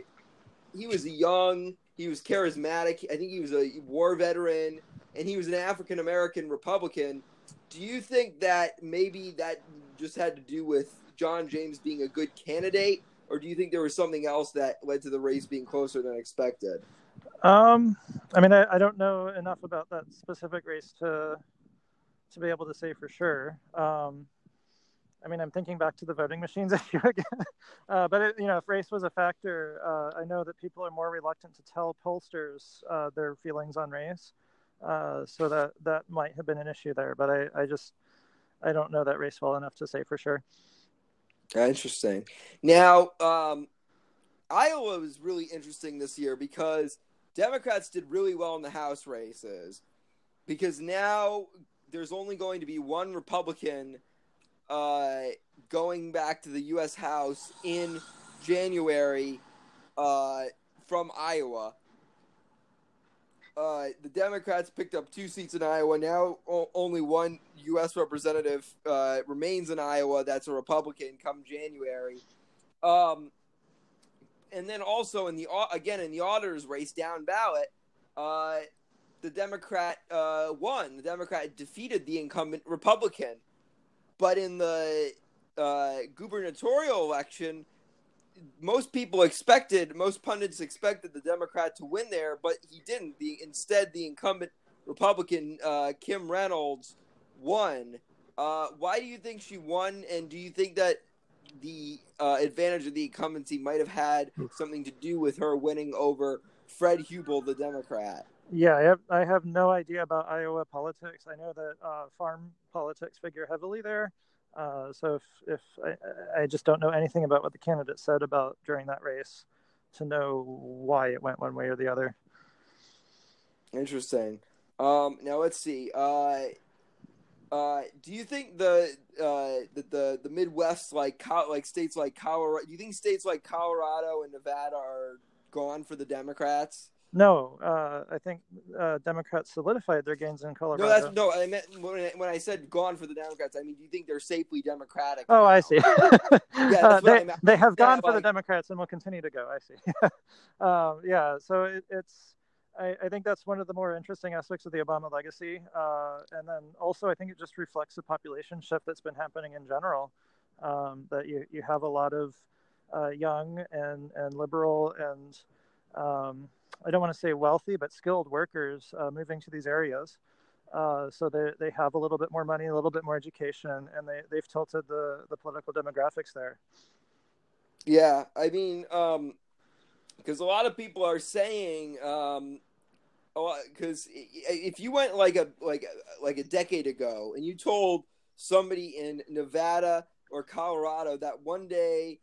he was young, he was charismatic. I think he was a war veteran, and he was an African American Republican. Do you think that maybe that just had to do with John James being a good candidate, or do you think there was something else that led to the race being closer than expected? Um, I mean, I, I don't know enough about that specific race to to be able to say for sure. Um, I mean, I'm thinking back to the voting machines issue again. uh, but it, you know, if race was a factor, uh, I know that people are more reluctant to tell pollsters uh, their feelings on race. Uh, so that that might have been an issue there. But I, I just I don't know that race well enough to say for sure. Interesting. Now, um, Iowa was really interesting this year because Democrats did really well in the House races because now there's only going to be one Republican uh, going back to the U.S. House in January uh, from Iowa. Uh, the Democrats picked up two seats in Iowa. Now o- only one U.S. representative uh, remains in Iowa. That's a Republican. Come January, um, and then also in the again in the auditors race down ballot, uh, the Democrat uh, won. The Democrat defeated the incumbent Republican, but in the uh, gubernatorial election, most people expected, most pundits expected the Democrat to win there, but he didn't. The instead, the incumbent Republican uh, Kim Reynolds won. Uh, why do you think she won? And do you think that the uh, advantage of the incumbency might have had something to do with her winning over Fred Hubbell, the Democrat? Yeah, I have, I have no idea about Iowa politics. I know that uh, farm politics figure heavily there. Uh, so if, if I, I, just don't know anything about what the candidate said about during that race to know why it went one way or the other. Interesting. Um, now let's see. Uh, uh, do you think the uh, the, the the Midwest like like states like Colorado? Do you think states like Colorado and Nevada are gone for the Democrats? No, uh, I think uh, Democrats solidified their gains in Colorado. No, that's no. I meant when I, when I said gone for the Democrats, I mean, do you think they're safely Democratic? Oh, now? I see. yeah, uh, they, they have gone yeah, for like... the Democrats and will continue to go. I see. um, yeah, so it, it's. I, I, think that's one of the more interesting aspects of the Obama legacy, uh, and then also I think it just reflects the population shift that's been happening in general. Um, that you you have a lot of uh, young and and liberal and um, I don't want to say wealthy, but skilled workers uh, moving to these areas. Uh, so they, they have a little bit more money, a little bit more education, and they, they've tilted the, the political demographics there. Yeah, I mean, because um, a lot of people are saying, um, because if you went like a like like a decade ago and you told somebody in Nevada or Colorado that one day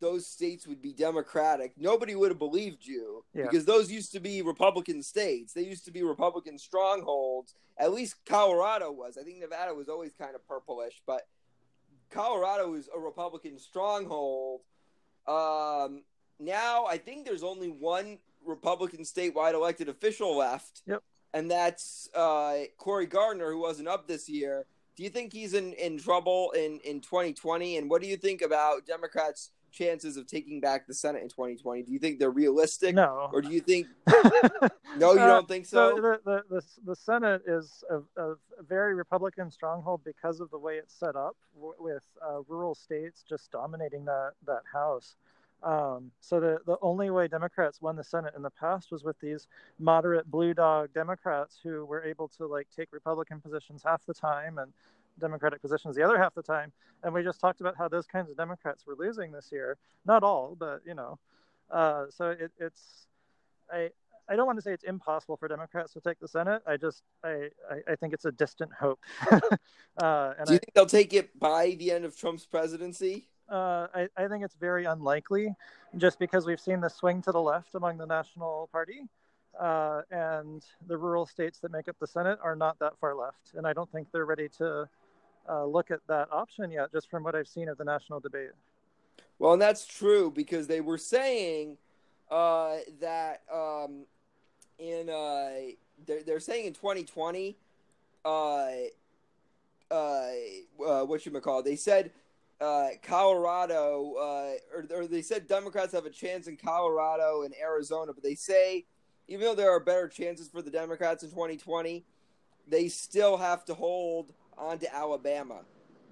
those states would be Democratic, nobody would have believed you yeah. because those used to be Republican states. They used to be Republican strongholds. At least Colorado was. I think Nevada was always kind of purplish, but Colorado is a Republican stronghold. Um, now I think there's only one Republican statewide elected official left. Yep. And that's uh, Cory Gardner, who wasn't up this year. Do you think he's in, in trouble in, in 2020? And what do you think about Democrats' chances of taking back the Senate in 2020? Do you think they're realistic? No. Or do you think? no, you uh, don't think so. the, the, the, the, Senate is a, a, very Republican stronghold because of the way it's set up, w- with uh, rural states just dominating that that House. Um, so the the only way Democrats won the Senate in the past was with these moderate blue dog Democrats who were able to like take Republican positions half the time and Democratic positions the other half the time. And we just talked about how those kinds of Democrats were losing this year. Not all, but you know. Uh, so it, it's I I don't want to say it's impossible for Democrats to take the Senate. I just I I, I think it's a distant hope. uh, Do you I, think they'll take it by the end of Trump's presidency? Uh, I, I think it's very unlikely, just because we've seen the swing to the left among the National Party uh, and the rural states that make up the Senate are not that far left. And I don't think they're ready to uh, look at that option yet, just from what I've seen of the national debate. Well, and that's true because they were saying uh, that um, in uh, they're, they're saying in 2020, uh, uh, what you call they said Colorado, or, or they said Democrats have a chance in Colorado and Arizona, but they say even though there are better chances for the Democrats in 2020, they still have to hold on to Alabama.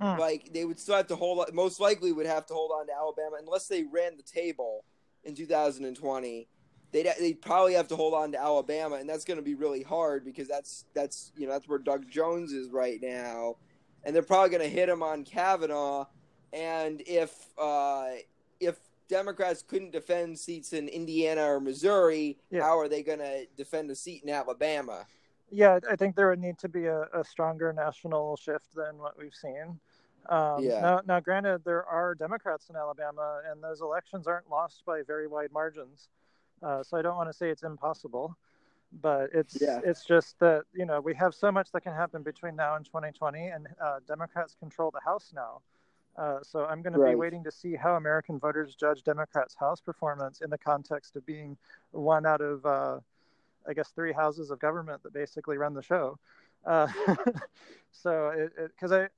Mm. Like they would still have to hold, most likely would have to hold on to Alabama unless they ran the table in 2020. They'd, they'd probably have to hold on to Alabama, and that's going to be really hard because that's that's you know that's where Doug Jones is right now, and they're probably going to hit him on Kavanaugh. And if uh, if Democrats couldn't defend seats in Indiana or Missouri, yeah. how are they going to defend a seat in Alabama? Yeah, I think there would need to be a, a stronger national shift than what we've seen. Um, yeah. Now, now, granted, there are Democrats in Alabama, and those elections aren't lost by very wide margins. Uh, so I don't want to say it's impossible. but it's Yeah. it's just that you know we have so much that can happen between now and 2020, and uh, Democrats control the House now. Uh, so I'm going to be waiting to see how American voters judge Democrats' House performance in the context of being one out of, uh, I guess, three houses of government that basically run the show. Uh, so because I.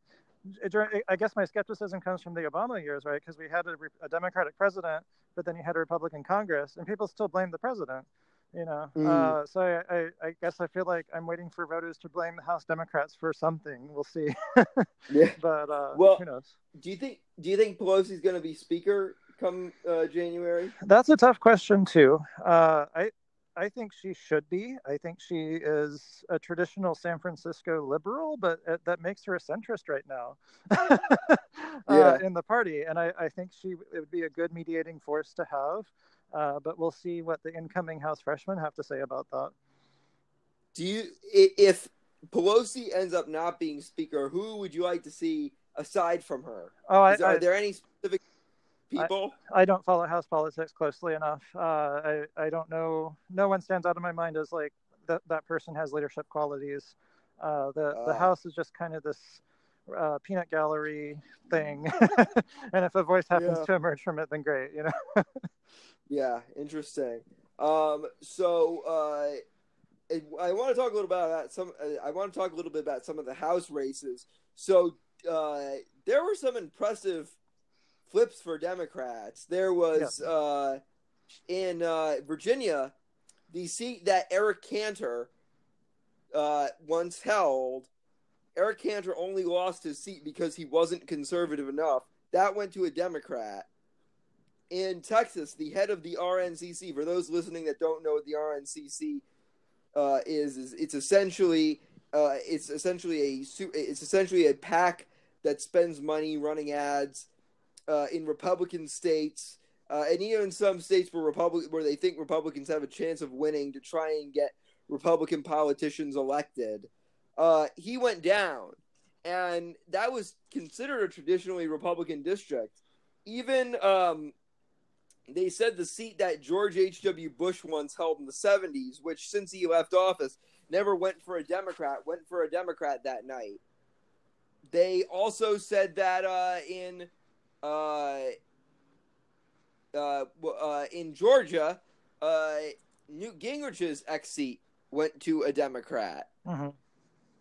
It, I guess my skepticism comes from the Obama years, right? Because we had a, a Democratic president, but then you had a Republican Congress, and people still blame the president you know Mm. uh, so I, I, I guess i feel like i'm waiting for voters to blame the house democrats for something we'll see Yeah. but uh, Well- who knows Do you think Do you think Pelosi's going to be Speaker come uh, January? that's a tough question too uh, i i think she should be i think she is a traditional san francisco liberal but it, that makes her a centrist right now Yeah. uh, in the party and I, I think she it would be a good mediating force to have uh, but we'll see what the incoming house freshmen have to say about that Do you if Pelosi ends up not being Speaker, who would you like to see aside from her? oh I, there, I, are there any specific people? I don't follow House politics closely enough. Uh, I I don't know. No one stands out in my mind as like that that person has leadership qualities. Uh, the the Ah. House is just kind of this uh, peanut gallery thing, and if a voice happens Yeah. to emerge from it, then great. You know. Yeah, interesting. Um, so uh, I- I want to talk a little bit about some. uh, I want to talk a little bit about some of the House races. So uh, there were some impressive flips for Democrats. There was uh, in uh, Virginia the seat that Eric Cantor uh, once held. Eric Cantor only lost his seat because he wasn't conservative enough. That went to a Democrat in Texas, the head of the RNCC. For those listening that don't know what the RNCC uh, is, is it's essentially uh, it's essentially a it's essentially a pack that spends money running ads uh, in Republican states. Uh, and even some states where Republic where they think Republicans have a chance of winning to try and get Republican politicians elected, uh, he went down, and that was considered a traditionally Republican district. Even um, they said the seat that George H.W. Bush once held in the 70s, which since he left office never went for a Democrat, went for a Democrat that night. They also said that uh, in uh, uh, uh, in Georgia, uh, Newt Gingrich's ex seat went to a Democrat. Mhm.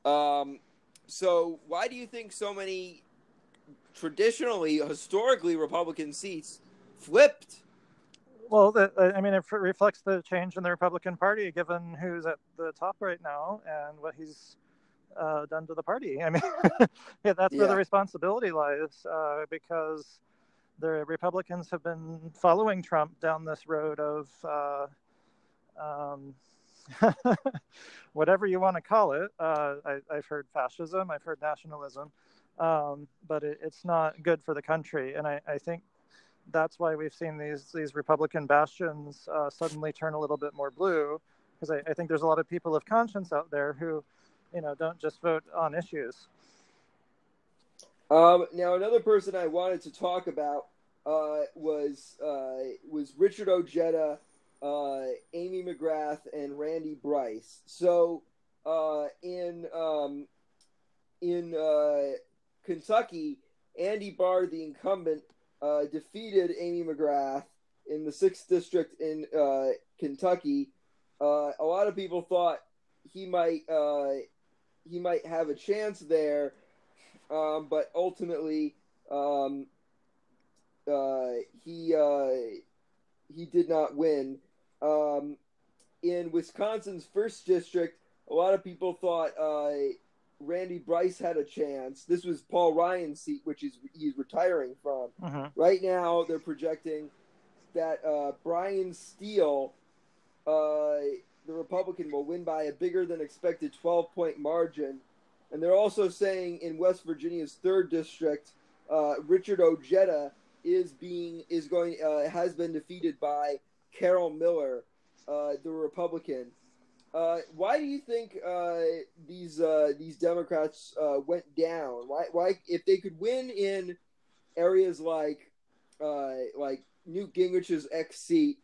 Um, so why do you think so many traditionally, historically Republican seats flipped? Well, the, I mean, it reflects the change in the Republican Party, given who's at the top right now and what he's uh, done to the party. I mean, yeah, that's where the responsibility lies, uh, because the Republicans have been following Trump down this road of uh, um, whatever you want to call it. Uh, I, I've heard fascism, I've heard nationalism, um, but it, it's not good for the country. And I, I think that's why we've seen these these Republican bastions uh, suddenly turn a little bit more blue, because I, I think there's a lot of people of conscience out there who, you know, don't just vote on issues. Um, now, another person I wanted to talk about uh, was uh, was Richard Ojeda, uh, Amy McGrath, and Randy Bryce. So, uh, in um, in uh, Kentucky, Andy Barr, the incumbent, uh, defeated Amy McGrath in the sixth district in uh, Kentucky. Uh, a lot of people thought he might he might have a chance there um, but ultimately um, he he did not win. Um, in Wisconsin's first district, a lot of people thought uh, Randy Bryce had a chance. This was Paul Ryan's seat, which is he's retiring from. hmm Right now, they're projecting that uh, Bryan Steil, uh, the Republican, will win by a bigger than expected 12 point margin. And they're also saying in West Virginia's third district, uh, Richard Ojeda is being is going uh, has been defeated by Carol Miller, uh, the Republican. Uh, why do you think uh, these uh, these Democrats uh, went down? Why why if they could win in areas like uh, like Newt Gingrich's ex seat,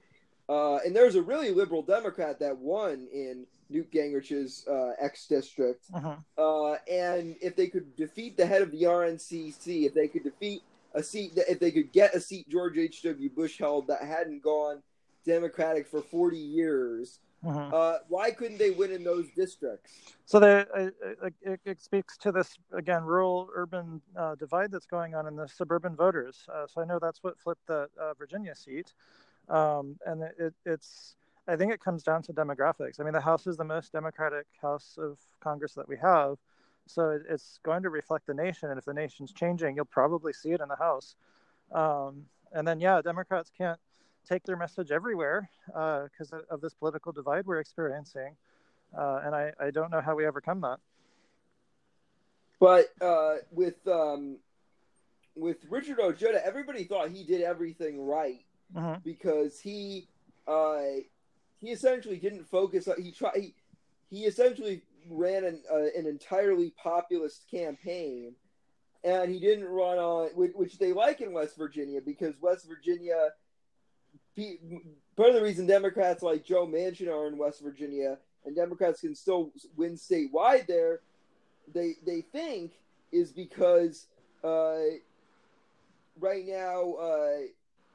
Uh, and there's a really liberal Democrat that won in Newt Gingrich's uh, ex district. Mhm. Uh, and if they could defeat the head of the RNCC, if they could defeat a seat, if they could get a seat George H.W. Bush held that hadn't gone Democratic for 40 years, Mhm. uh, why couldn't they win in those districts? So the, uh, it, it speaks to this again rural urban uh, divide that's going on in the suburban voters. Uh, so I know that's what flipped the uh, Virginia seat, um, and it, it, it's I think it comes down to demographics. I mean, the House is the most democratic House of Congress that we have, so it, it's going to reflect the nation. And if the nation's changing, you'll probably see it in the House. Um, and then yeah, Democrats can't take their message everywhere because of, of this political divide we're experiencing uh, and I, I don't know how we overcome that. But uh, with um, with Richard Ojeda, everybody thought he did everything right Mhm. because he uh, he essentially didn't focus. on He tried. He, he essentially ran an uh, an entirely populist campaign, and he didn't run on which, which they like in West Virginia because West Virginia. Part of the reason Democrats like Joe Manchin are in West Virginia and Democrats can still win statewide there, they they think is because uh, right now uh,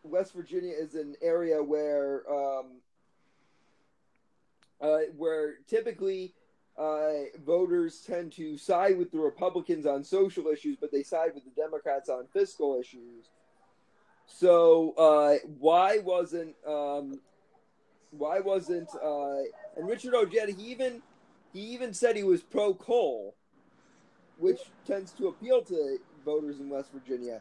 West Virginia is an area where um, uh, where typically uh, voters tend to side with the Republicans on social issues, but they side with the Democrats on fiscal issues. So uh, why wasn't um, why wasn't uh, and Richard Ojeda he even he even said he was pro coal, which tends to appeal to voters in West Virginia.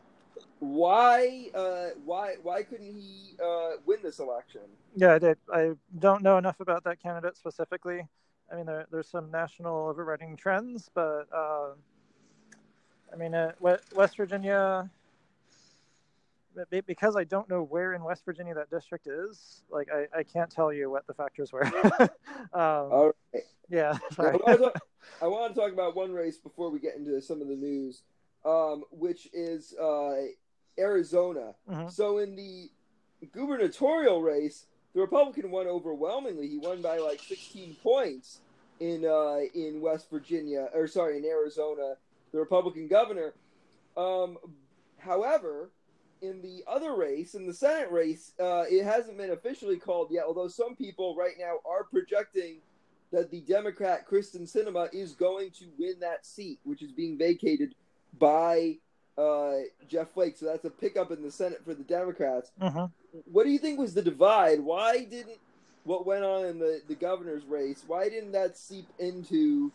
Why uh, why why couldn't he uh, win this election? Yeah, I. I don't know enough about that candidate specifically. I mean, there, there's some national overriding trends, but uh, I mean, uh, West Virginia, because I don't know where in West Virginia that district is, like I, I can't tell you what the factors were. um, All right. yeah, I want, to talk, I want to talk about one race before we get into some of the news, um, which is uh, Arizona. Mhm. So in the gubernatorial race, the Republican won overwhelmingly. He won by like 16 points in uh, in West Virginia, or sorry, in Arizona. The Republican governor. Um, however, in the other race, in the Senate race, uh, it hasn't been officially called yet. Although some people right now are projecting that the Democrat Kyrsten Sinema is going to win that seat, which is being vacated by uh, Jeff Flake. So that's a pickup in the Senate for the Democrats. Mhm. What do you think was the divide? Why didn't what went on in the, the governor's race? Why didn't that seep into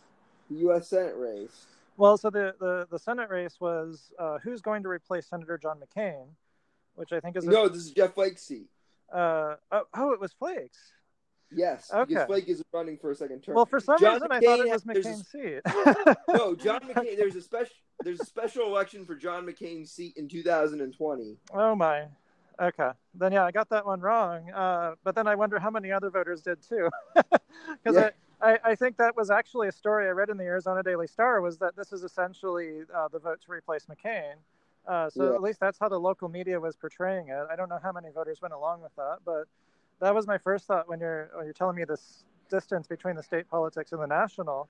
the U.S. Senate race? Well, so the, the, the Senate race was uh, who's going to replace Senator John McCain, which I think is a, No, this is Jeff Flake's seat. uh, oh, oh, it was Flakes. Yes, Okay. because Flake is running for a second term. Well, for some John reason, I thought McCain it was there's a- McCain's seat. no, John McCain. There's a special. There's a special election for John McCain's seat in 2020. Oh my. Okay. Then yeah, I got that one wrong. Uh, but then I wonder how many other voters did too. Because Yeah. I, I, think that was actually a story I read in the Arizona Daily Star was that this is essentially uh, the vote to replace McCain. Uh, so Yeah. at least that's how the local media was portraying it. I don't know how many voters went along with that, but that was my first thought when you're when you're telling me this distance between the state politics and the national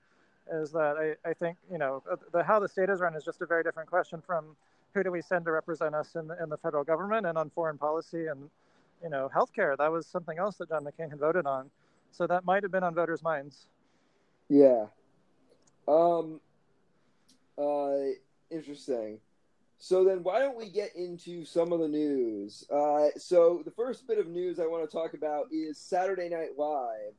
is that I, I think you know the how the state is run is just a very different question from who do we send to represent us in the, in the federal government and on foreign policy and you know healthcare that was something else that John McCain had voted on so that might have been on voters' minds Yeah. Um. Uh. Interesting. So then, why don't we get into some of the news? Uh, so the first bit of news I want to talk about is Saturday Night Live.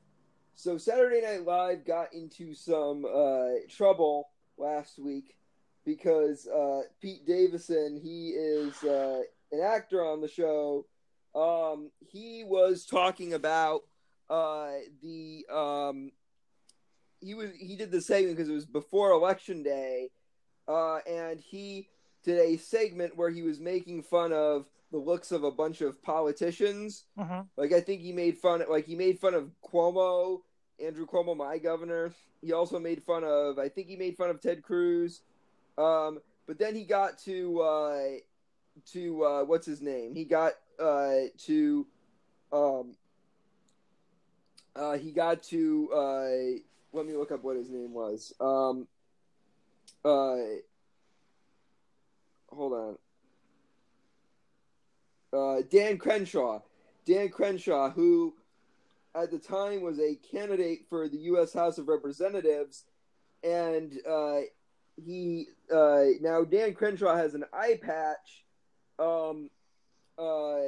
So Saturday Night Live got into some uh, trouble last week because uh, Pete Davidson, he is uh, an actor on the show. Um, he was talking about uh, the um, he was he did the segment because it was before election day, uh, and he did a segment where he was making fun of the looks of a bunch of politicians. hmm Like I think he made fun like he made fun of Cuomo, Andrew Cuomo, my governor. He also made fun of I think he made fun of Ted Cruz. Um, but then he got to uh, to uh, what's his name? He got uh, to um, uh, he got to uh, let me look up what his name was. Um, uh, hold on. Uh, Dan Crenshaw. Dan Crenshaw, who at the time was a candidate for the U.S. House of Representatives, and uh, he uh, now Dan Crenshaw has an eye patch, um, uh,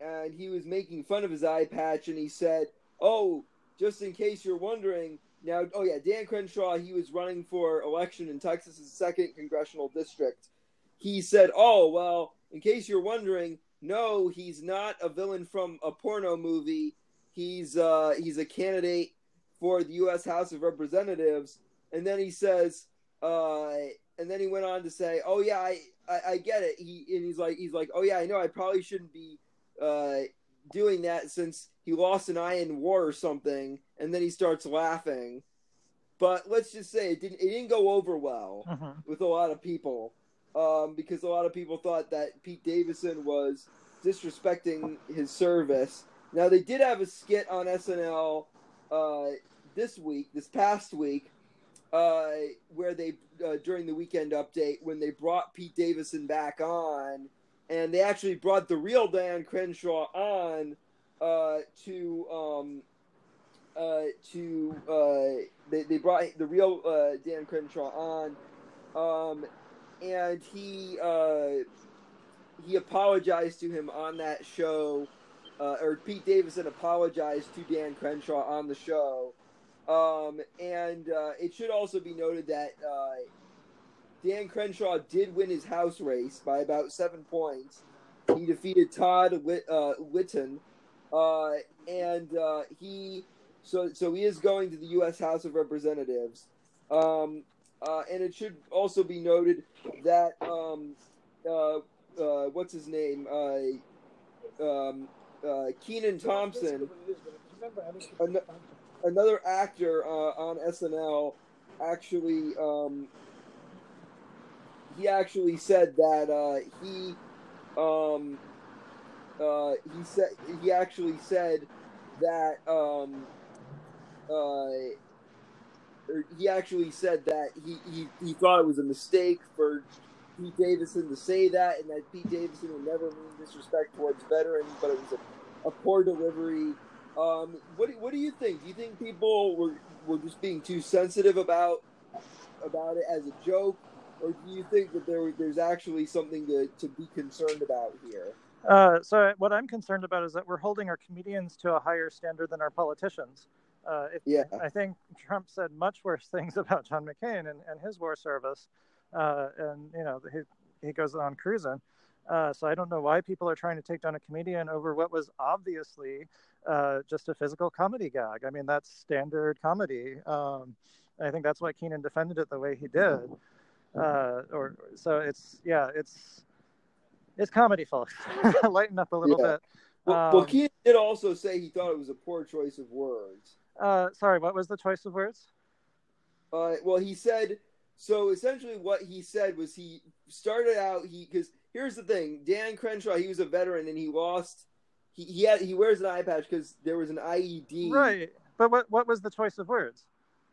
and he was making fun of his eye patch, and he said, "Oh, just in case you're wondering." Now, oh yeah, Dan Crenshaw, he was running for election in Texas's second congressional district. He said, "Oh well, in case you're wondering, no, he's not a villain from a porno movie. He's uh, he's a candidate for the U.S. House of Representatives." And then he says, uh, and then he went on to say, "Oh yeah, I, I, I get it." He and he's like, he's like, "Oh yeah, I know. I probably shouldn't be uh, doing that since he lost an eye in war or something." And then he starts laughing. But let's just say it didn't it didn't go over well Mhm. with a lot of people um, because a lot of people thought that Pete Davidson was disrespecting his service. Now they did have a skit on SNL uh, this week, this past week, uh, where they uh, during the weekend update when they brought Pete Davidson back on, and they actually brought the real Dan Crenshaw on uh, to um, uh, to uh, they, they brought the real uh, Dan Crenshaw on, um, and he uh, he apologized to him on that show, uh, or Pete Davidson apologized to Dan Crenshaw on the show, um, and uh, it should also be noted that uh, Dan Crenshaw did win his house race by about seven points. He defeated Todd uh, Litton, uh, and uh, he so so he is going to the U.S. House of Representatives. Um, uh, and it should also be noted that um, uh, uh, what's his name? Um, Kenan Thompson, an- another actor on SNL, actually um, he actually said that uh, he um, uh, he said he actually said that um, uh, or he actually said that he, he, he thought it was a mistake for Pete Davidson to say that, and that Pete Davidson would never mean disrespect towards veterans, but it was a, a poor delivery. Um, what what do you think? Do you think people were were just being too sensitive about about it as a joke, or do you think that there there's actually something to, to be concerned about here? Uh, so what I'm concerned about is that we're holding our comedians to a higher standard than our politicians. Uh, if, Yeah. I think Trump said much worse things about John McCain and, and his war service, uh, and you know he he goes on cruising. Uh, so I don't know why people are trying to take down a comedian over what was obviously uh, just a physical comedy gag. I mean that's standard comedy. Um, I think that's why Kenan defended it the way he did. Uh, or so it's yeah it's it's comedy, folks. Lighten up a little Yeah. bit. Well, well Um, Kenan did also say he thought it was a poor choice of words. Uh, sorry, what was the choice of words? Uh, well, he said so. Essentially, what he said was he started out he because here's the thing: Dan Crenshaw, he was a veteran and he lost. He he had he wears an eye patch because there was an IED. Right. But what what was the choice of words?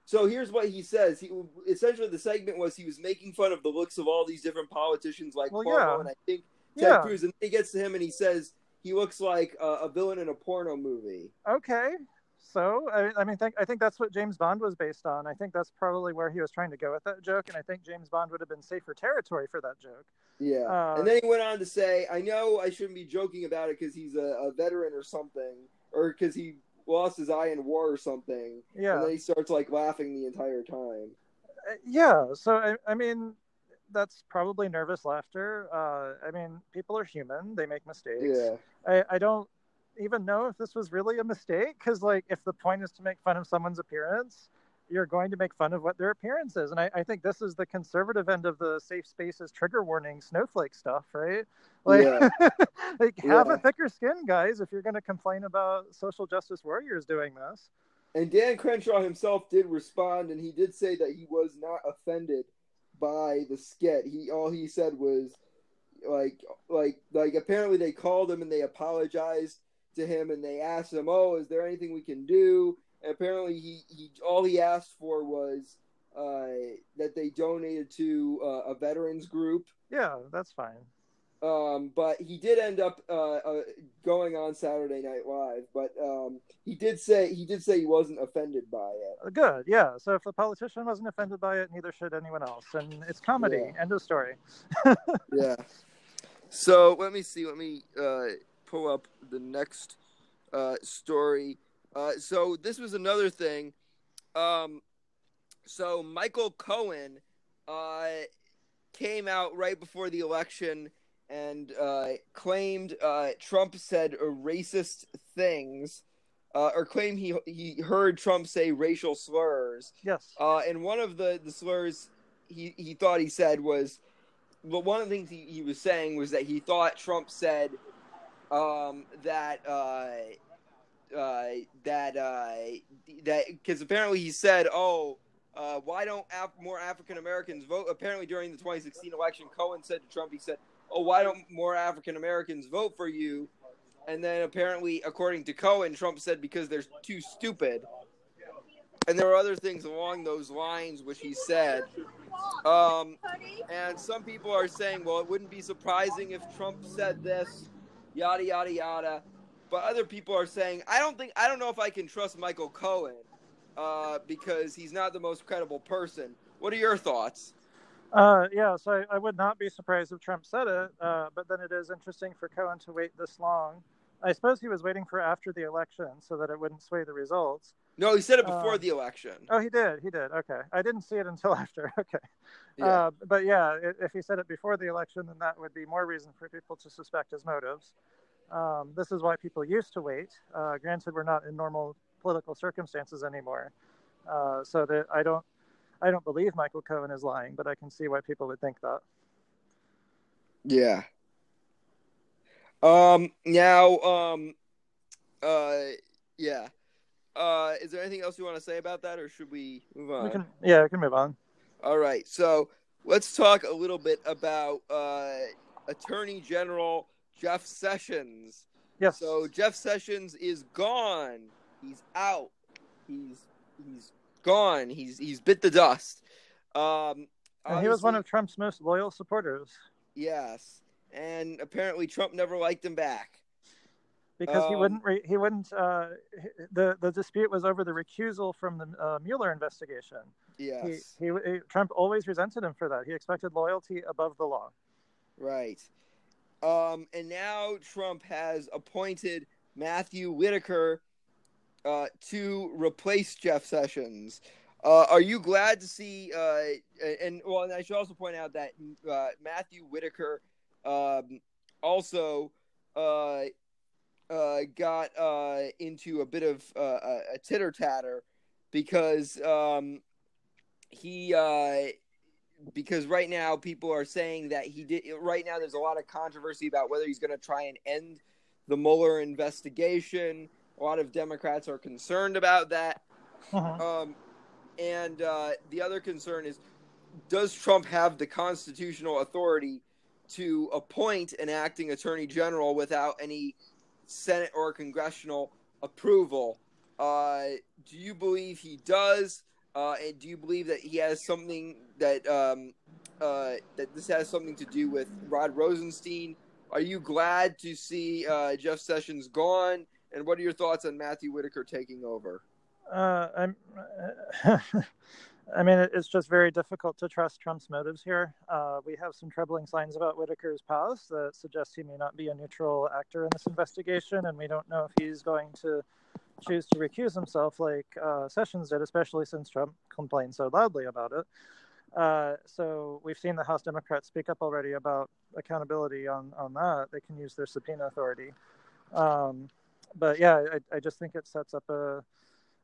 So here's what he says. He essentially the segment was he was making fun of the looks of all these different politicians like Well, Cuomo yeah. and I think Ted Yeah. Cruz, and he gets to him and he says he looks like a, a villain in a porno movie. Okay. So I, I mean, think, I think that's what James Bond was based on. I think that's probably where he was trying to go with that joke, and I think James Bond would have been safer territory for that joke. Yeah. Uh, and then he went on to say, I know I shouldn't be joking about it because he's a, a veteran or something, or because he lost his eye in war or something. Yeah. And then he starts like laughing the entire time. Uh, yeah. So I, I mean, that's probably nervous laughter. Uh, I mean, people are human; they make mistakes. Yeah. I, I don't even know if this was really a mistake because like if the point is to make fun of someone's appearance you're going to make fun of what their appearance is and I, I think this is the conservative end of the safe spaces trigger warning snowflake stuff right like, Yeah. like have a thicker skin guys if you're going to complain about social justice warriors doing this And Dan Crenshaw himself did respond, and he did say that he was not offended by the skit. He all he said was like like like apparently they called him and they apologized to him, and they asked him, "Oh, is there anything we can do?" Apparently, he, he all he asked for was uh, that they donated to uh, a veterans group. Yeah, that's fine. Um, but he did end up uh, uh, going on Saturday Night Live. But um, he did say he did say he wasn't offended by it. Uh, Good, yeah. So if the politician wasn't offended by it, neither should anyone else. And it's comedy. Yeah. End of story. yeah. So let me see. Let me uh, pull up the next uh, story. Uh, so this was another thing. Um, so Michael Cohen uh, came out right before the election and uh, claimed uh, Trump said racist things, uh, or claimed he he heard Trump say racial slurs. Yes. Uh, and one of the, the slurs he, he thought he said was, but one of the things he, he was saying was that he thought Trump said um, that uh, that uh, that because apparently he said, oh. Uh, why don't Af- more African Americans vote? Apparently, during the 2016 election, Cohen said to Trump, he said, "Oh, why don't more African Americans vote for you?" And then apparently, according to Cohen, Trump said because they're too stupid. And there were other things along those lines which he said. Um, and some people are saying, well, it wouldn't be surprising if Trump said this, yada yada yada. But other people are saying, I don't think, I don't know if I can trust Michael Cohen uh, because he's not the most credible person. What are your thoughts? Uh, yeah, so I, I would not be surprised if Trump said it, uh, but then it is interesting for Cohen to wait this long. I suppose he was waiting for after the election so that it wouldn't sway the results. No, he said it before Uh, the election. Oh, he did. He did. Okay. I didn't see it until after. Okay. Yeah. Uh, but yeah, if he said it before the election, then that would be more reason for people to suspect his motives. Um, this is why people used to wait. Uh, granted, we're not in normal political circumstances anymore, uh, so that I don't, I don't believe Michael Cohen is lying, but I can see why people would think that. Yeah. Um. Now. Um. Uh. Yeah. Uh. Is there anything else you want to say about that, or should we move on? We can, yeah, we can move on. All right. So let's talk a little bit about uh, Attorney General Jeff Sessions. Yes. So Jeff Sessions is gone. He's out. He's he's gone. He's he's bit the dust. Um. and he was one of Trump's most loyal supporters Yes. And apparently Trump never liked him back. because he Um, wouldn't, re- he wouldn't. Uh, the the dispute was over the recusal from the uh, Mueller investigation. Yes. He, he, he Trump always resented him for that. He expected loyalty above the law. Right. Um, and now Trump has appointed Matthew Whitaker uh, to replace Jeff Sessions. Uh, are you glad to see? Uh, and well, and I should also point out that uh, Matthew Whitaker um, also uh, uh, got into a bit of a titter tatter because um, he because right now people are saying that he did. Right now, there's a lot of controversy about whether he's going to try and end the Mueller investigation. A lot of Democrats are concerned about that. Mhm. Um, and uh, the other concern is does Trump have the constitutional authority to appoint an acting attorney general without any Senate or congressional approval? Uh, do you believe he does? Uh, and do you believe that he has something that um, uh, that this has something to do with Rod Rosenstein? Are you glad to see uh, Jeff Sessions gone? And what are your thoughts on Matthew Whitaker taking over? Uh, I'm, I mean, it's just very difficult to trust Trump's motives here. Uh, we have some troubling signs about Whitaker's past that suggest he may not be a neutral actor in this investigation, and we don't know if he's going to choose to recuse himself like uh, Sessions did, especially since Trump complained so loudly about it. Uh, so we've seen the House Democrats speak up already about accountability on, on that. They can use their subpoena authority. Um, but yeah, I, I just think it sets up a,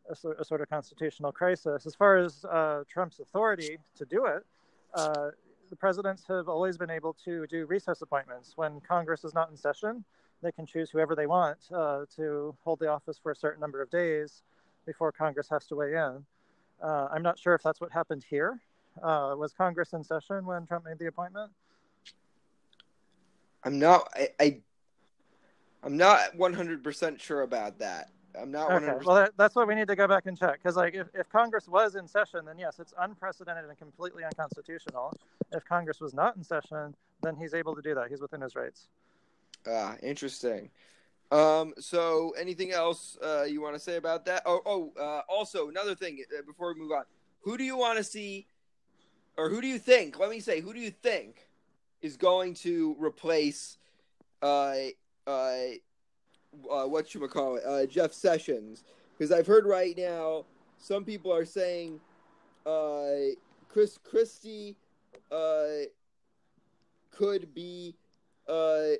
a, a sort of constitutional crisis. As far as uh, Trump's authority to do it, uh, the presidents have always been able to do recess appointments. When Congress is not in session, they can choose whoever they want uh, to hold the office for a certain number of days before Congress has to weigh in. Uh, I'm not sure if that's what happened here. Uh, was Congress in session when Trump made the appointment? I'm not. I, I I'm not 100% sure about that. I'm not. 100%... Okay. Well, that, that's what we need to go back and check. Because, like, if, if Congress was in session, then yes, it's unprecedented and completely unconstitutional. If Congress was not in session, then he's able to do that. He's within his rights. Ah, interesting. Um, so, anything else uh, you want to say about that? Oh, oh. Uh, also, another thing uh, before we move on, who do you want to see, or who do you think? Let me say, who do you think is going to replace, uh, uh, uh what you call it, uh, Jeff Sessions? Because I've heard right now some people are saying, uh, Chris Christie, uh, could be, uh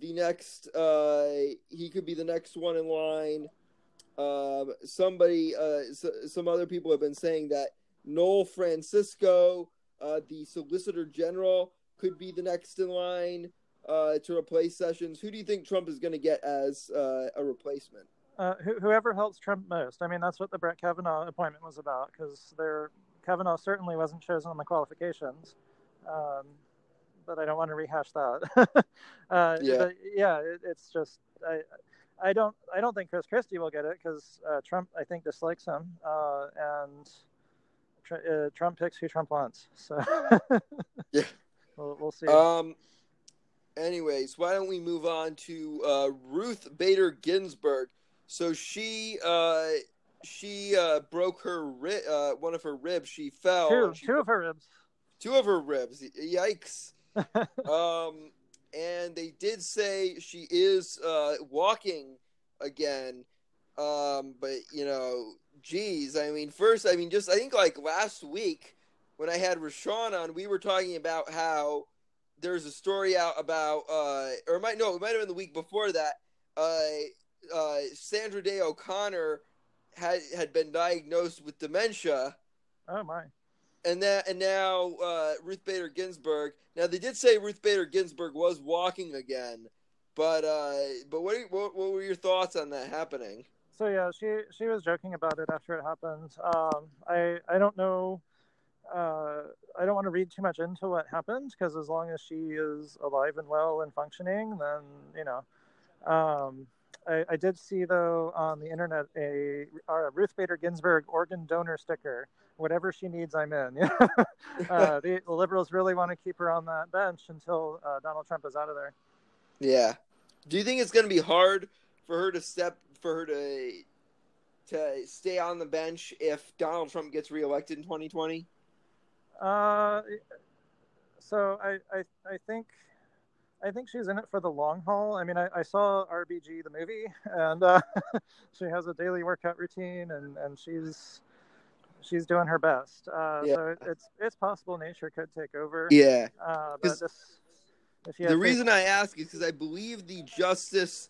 the next uh, he could be the next one in line. Um, somebody, uh, some other people have been saying that Noel Francisco, uh, the Solicitor General, could be the next in line uh, to replace Sessions. Who do you think Trump is going to get as uh, a replacement? Uh, wh- whoever helps Trump most. I mean, that's what the Brett Kavanaugh appointment was about because there Kavanaugh certainly wasn't chosen on the qualifications. Um, but I don't want to rehash that. uh, yeah, yeah, it, it's just I, I don't I don't think Chris Christie will get it because uh, Trump I think dislikes him, uh, and tr- uh, Trump picks who Trump wants. So yeah, we'll, we'll, see. Um. Anyways, why don't we move on to uh, Ruth Bader Ginsburg? So she uh, she broke her ri- one of her ribs. She fell. Two, she two of her ribs. Two of her ribs. Yikes. um, and they did say she is uh, walking again. Um, but you know, geez, I mean, first, I mean, just I think like last week when I had Rashawn on, we were talking about how there's a story out about, uh, or might no, it might have been the week before that. Uh, uh, Sandra Day O'Connor had had been diagnosed with dementia. Oh my! And that and now uh, Ruth Bader Ginsburg. Now they did say Ruth Bader Ginsburg was walking again, but uh, but what, what, what were your thoughts on that happening? So yeah, she she was joking about it after it happened. Um, I I don't know. Uh, I don't want to read too much into what happened because as long as she is alive and well and functioning, then you know. Um, I, I, did see though on the internet a, a Ruth Bader Ginsburg organ donor sticker whatever she needs, I'm in. uh, the, the, liberals really want to keep her on that bench until uh, Donald Trump is out of there. Yeah. Do you think it's going to be hard for her to step for her to to stay on the bench if Donald Trump gets reelected in 2020? Uh, so I, I I think I think she's in it for the long haul. I mean, I, I saw RBG the movie, and uh, she has a daily workout routine, and and she's she's doing her best. Uh, yeah. So it's it's possible nature could take over. Yeah. Uh, but just, the reason I ask is because I believe the justice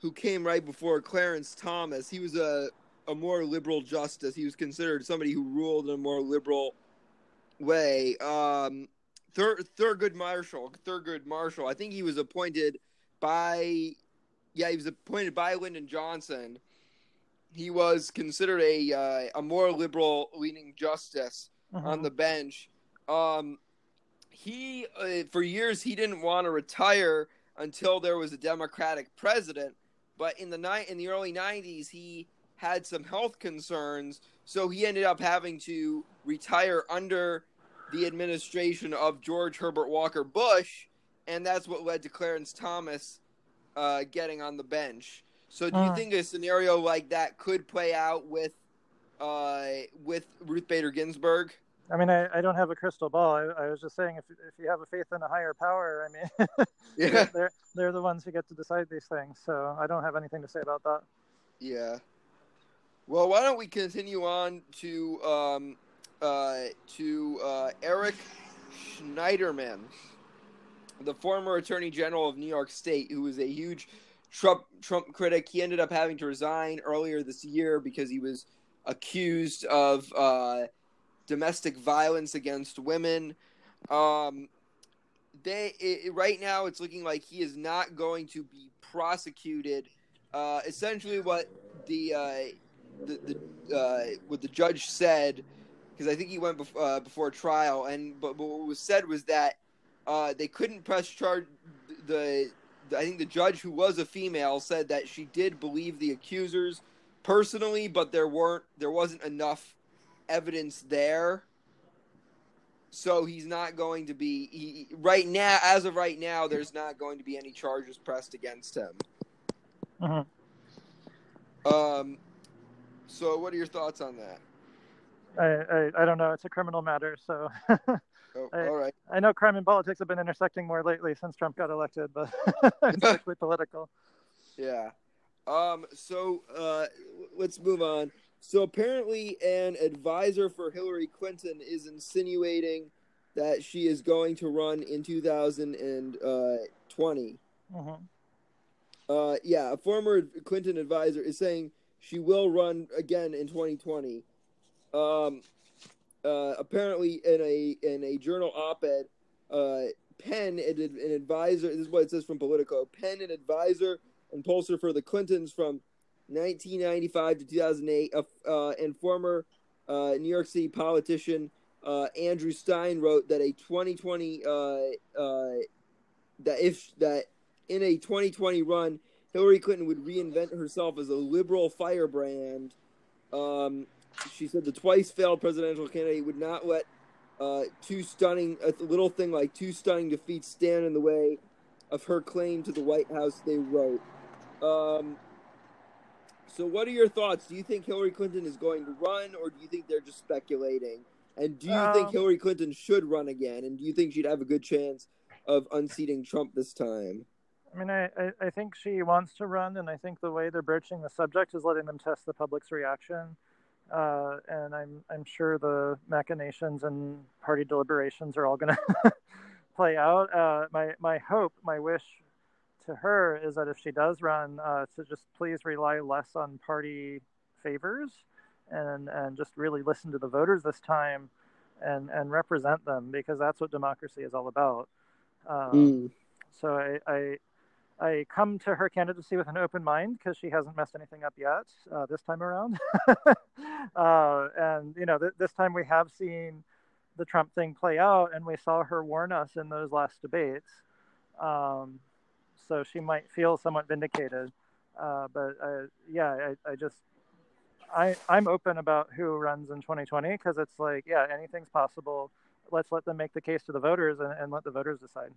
who came right before Clarence Thomas, he was a a more liberal justice. He was considered somebody who ruled in a more liberal way. Um, Thur- Thurgood Marshall, Thurgood Marshall. I think he was appointed by, yeah, he was appointed by Lyndon Johnson he was considered a uh, a more liberal leaning justice uh-huh. on the bench. Um, he uh, for years he didn't want to retire until there was a Democratic president, but in the night in the early '90s he had some health concerns, so he ended up having to retire under the administration of George Herbert Walker Bush, and that's what led to Clarence Thomas uh, getting on the bench. So, do you uh. think a scenario like that could play out with uh, with Ruth Bader Ginsburg? I mean, I, I don't have a crystal ball. I, I, was just saying, if if you have a faith in a higher power, I mean, yeah, they're they're the ones who get to decide these things. So I don't have anything to say about that. Yeah. Well, why don't we continue on to um, uh, to uh, Eric Schneiderman, the former Attorney General of New York State, who was a huge Trump Trump critic. He ended up having to resign earlier this year because he was accused of uh, domestic violence against women. Um, they it, right now it's looking like he is not going to be prosecuted. Uh, essentially, what the uh, the, the uh, what the judge said, because I think he went bef- uh, before trial, and but, but, what was said was that uh, they couldn't press charge the I think the judge, who was a female, said that she did believe the accusers personally, but there weren't there wasn't enough evidence there. So he's not going to be he, right now. As of right now, there's not going to be any charges pressed against him. Mm-hmm. Um. So, what are your thoughts on that? I, I, I don't know. It's a criminal matter, so Oh, I- all right. I know crime and politics have been intersecting more lately since Trump got elected, but it's strictly political. Yeah. Um. So, uh, let's move on. So apparently, an advisor for Hillary Clinton is insinuating that she is going to run in 2020. hmm Uh, yeah, a former Clinton advisor is saying she will run again in 2020. Um, uh, apparently, in a in a journal op-ed, uh, Penn, an, an advisor. This is what it says from Politico. Penn, an advisor and pollster for the Clintons from 1995 to 2008, uh, and former uh, New York City politician uh, Andrew Stein wrote that a 2020 uh, uh, that if that in a 2020 run, Hillary Clinton would reinvent herself as a liberal firebrand. Um, she said the twice failed presidential candidate would not let uh, two stunning, a little thing like two stunning defeats stand in the way of her claim to the White House. They wrote. Um, so, what are your thoughts? Do you think Hillary Clinton is going to run, or do you think they're just speculating? And do you think Um, Hillary Clinton should run again? And do you think she'd have a good chance of unseating Trump this time? I mean, I, I, I think she wants to run, and I think the way they're broaching the subject is letting them test the public's reaction. Uh, and I'm I'm sure the machinations and party deliberations are all going to play out. Uh, my my hope, my wish to her is that if she does run, uh, to just please rely less on party favors, and and just really listen to the voters this time, and and represent them because that's what democracy is all about. Um, so I, I I come to her candidacy with an open mind because she hasn't messed anything up yet uh, this time around. uh, and you know, th- this time we have seen the Trump thing play out, and we saw her warn us in those last debates. Um, so she might feel somewhat vindicated. Uh, but uh, yeah, I, I just I I'm open about who runs in 2020 because it's like yeah, anything's possible. Let's let them make the case to the voters and, and let the voters decide.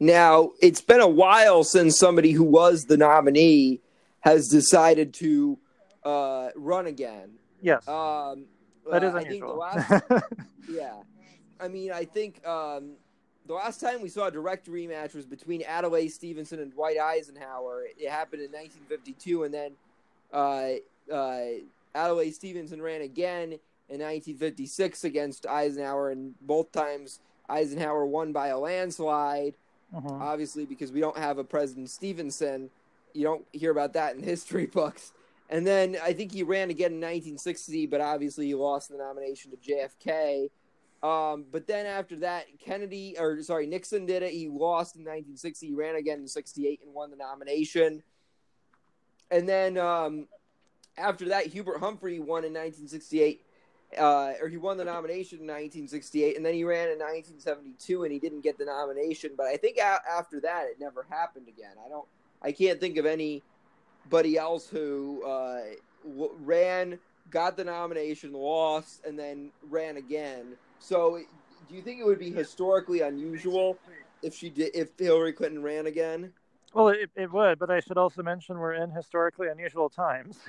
Now, it's been a while since somebody who was the nominee has decided to uh, run again. Yes, Um, that is uh, I think the unusual. last, yeah, I mean, I think um, the last time we saw a direct rematch was between Adlai Stevenson and Dwight Eisenhower. It happened in 1952, and then uh, uh, Adlai Stevenson ran again in 1956 against Eisenhower, and both times Eisenhower won by a landslide. Mhm. Obviously, because we don't have a President Stevenson, you don't hear about that in history books. And then I think he ran again in 1960, but obviously he lost the nomination to JFK. Um, but then after that, Kennedy, or sorry, Nixon did it. He lost in 1960. He ran again in 68 and won the nomination. And then um, after that, Hubert Humphrey won in 1968, uh, or he won the nomination in 1968. And then he ran in 1972 and he didn't get the nomination. But I think a- after that, it never happened again. I don't, I can't think of anybody else who uh, w- ran, got the nomination, lost, and then ran again. So, do you think it would be historically unusual if she did, if Hillary Clinton ran again? Well, it, it would, but I should also mention we're in historically unusual times.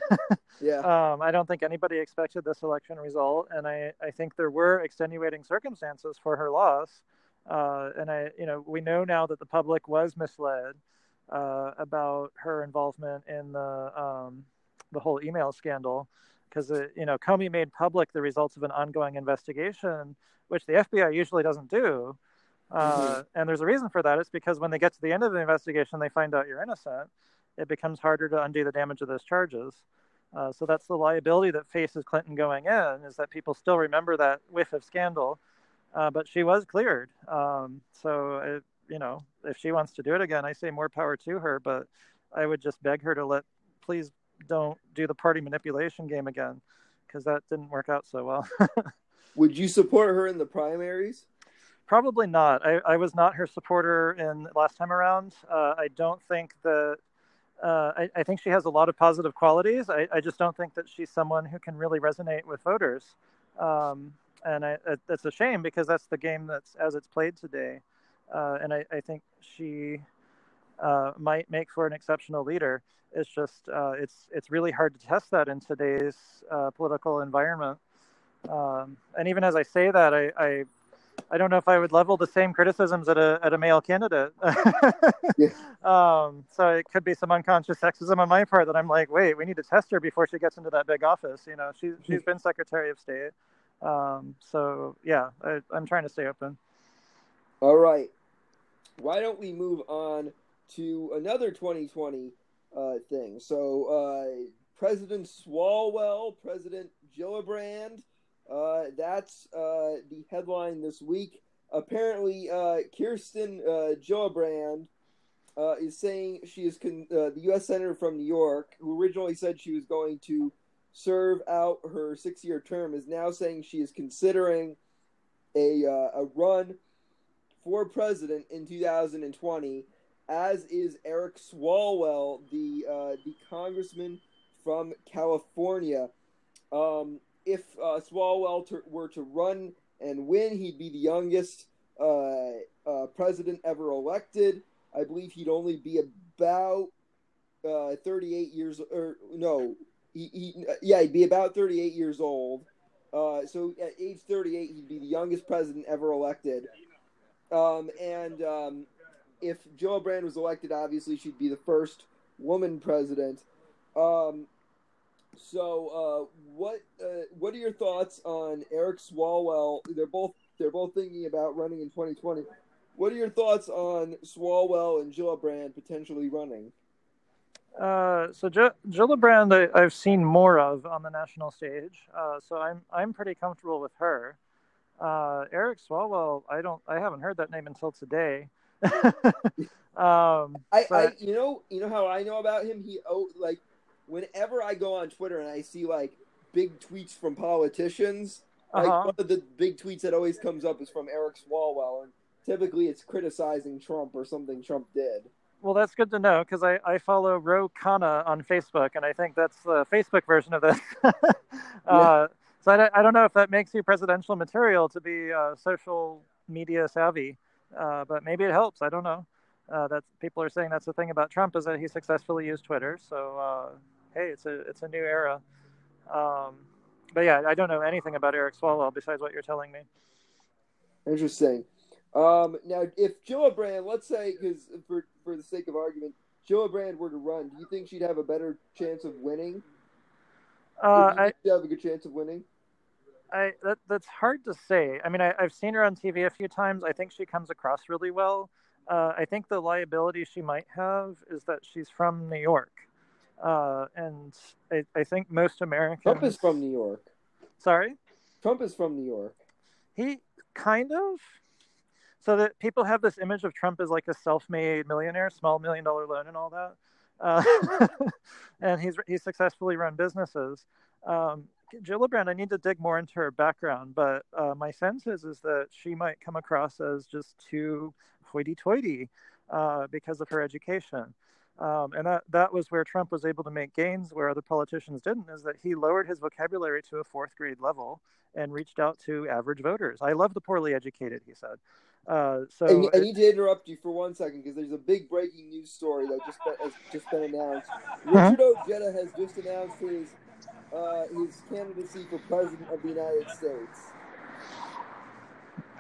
Yeah. um, I don't think anybody expected this election result, and I, I think there were extenuating circumstances for her loss. Uh, and I, you know, we know now that the public was misled uh, about her involvement in the um, the whole email scandal, because you know Comey made public the results of an ongoing investigation, which the FBI usually doesn't do. Uh, And there's a reason for that. It's because when they get to the end of the investigation, they find out you're innocent. It becomes harder to undo the damage of those charges. Uh, so that's the liability that faces Clinton going in is that people still remember that whiff of scandal. Uh, but she was cleared. Um, so, it, you know, if she wants to do it again, I say more power to her. But I would just beg her to let, please don't do the party manipulation game again because that didn't work out so well. Would you support her in the primaries? Probably not. I, I was not her supporter in last time around. Uh, I don't think that. Uh, I, I, think she has a lot of positive qualities. I, I, just don't think that she's someone who can really resonate with voters. Um, and I, it's a shame because that's the game that's as it's played today. Uh, and I, think she uh, might make for an exceptional leader. It's just uh, it's it's really hard to test that in today's uh, political environment. Um, and even as I say that, I, I, I don't know if I would level the same criticisms at a at a male candidate. yeah. um, so it could be some unconscious sexism on my part that I'm like, wait, we need to test her before she gets into that big office. You know, she she's been Secretary of State. Um, so yeah, I, I'm trying to stay open. All right. Why don't we move on to another 2020 uh, thing? So uh, President Swalwell, President Gillibrand uh, that's uh, the headline this week. Apparently, uh, Kirsten uh, Gillibrand uh, is saying she is con- uh, the U.S. senator from New York, who originally said she was going to serve out her six-year term, is now saying she is considering a a run for president in 2020. As is Eric Swalwell, the the congressman from California. Um, if uh, Swalwell were to run and win, he'd be the youngest uh, uh, president ever elected. I believe he'd only be about uh, 38 years, or no, he, he, yeah, he'd be about 38 years old. Uh, so at age 38, he'd be the youngest president ever elected. Um, and um, if Brand was elected, obviously she'd be the first woman president. Um, so, uh, what uh, what are your thoughts on Eric Swalwell? They're both they're both thinking about running in 2020. What are your thoughts on Swalwell and Gillibrand potentially running? Uh, so G- Gillibrand, I, have seen more of on the national stage, uh, so I'm I'm pretty comfortable with her. Uh, Eric Swalwell, I don't I haven't heard that name until today. um, I, but... I you know you know how I know about him. He oh like whenever I go on Twitter and I see like big tweets from politicians, uh-huh. like one of the big tweets that always comes up is from Eric Swalwell, and typically it's criticizing Trump or something Trump did. Well, that's good to know because I, I follow Ro Khanna on Facebook, and I think that's the Facebook version of this. uh, yeah. So I, I don't know if that makes you presidential material to be uh, social media savvy, uh, but maybe it helps. I don't know. Uh, that people are saying that's the thing about Trump is that he successfully used Twitter. So uh, hey, it's a it's a new era. Um, but yeah, I don't know anything about Eric Swalwell besides what you're telling me. Interesting. Um, now, if Gillibrand, let's say, because for for the sake of argument, Gillibrand were to run, do you think she'd have a better chance of winning? Uh, I have a good chance of winning. I that, that's hard to say. I mean, I, have seen her on TV a few times. I think she comes across really well. Uh, I think the liability she might have is that she's from New York, uh, and I, I, think most Americans. Trump is from New York. Sorry. Trump is from New York. He kind of. So that people have this image of Trump as like a self-made millionaire, small million dollar loan, and all that. Uh, and he's he's successfully run businesses. Um, Gillibrand, I need to dig more into her background, but uh, my sense is is that she might come across as just too hoity-toity uh, because of her education. Um, and that, that was where Trump was able to make gains where other politicians didn't, is that he lowered his vocabulary to a fourth grade level and reached out to average voters. I love the poorly educated, he said. Uh, so and, I need to interrupt you for one second because there's a big breaking news story that just been, has just been announced. Uh-huh. Richard Ojeda has just announced his uh, his candidacy for president of the United States.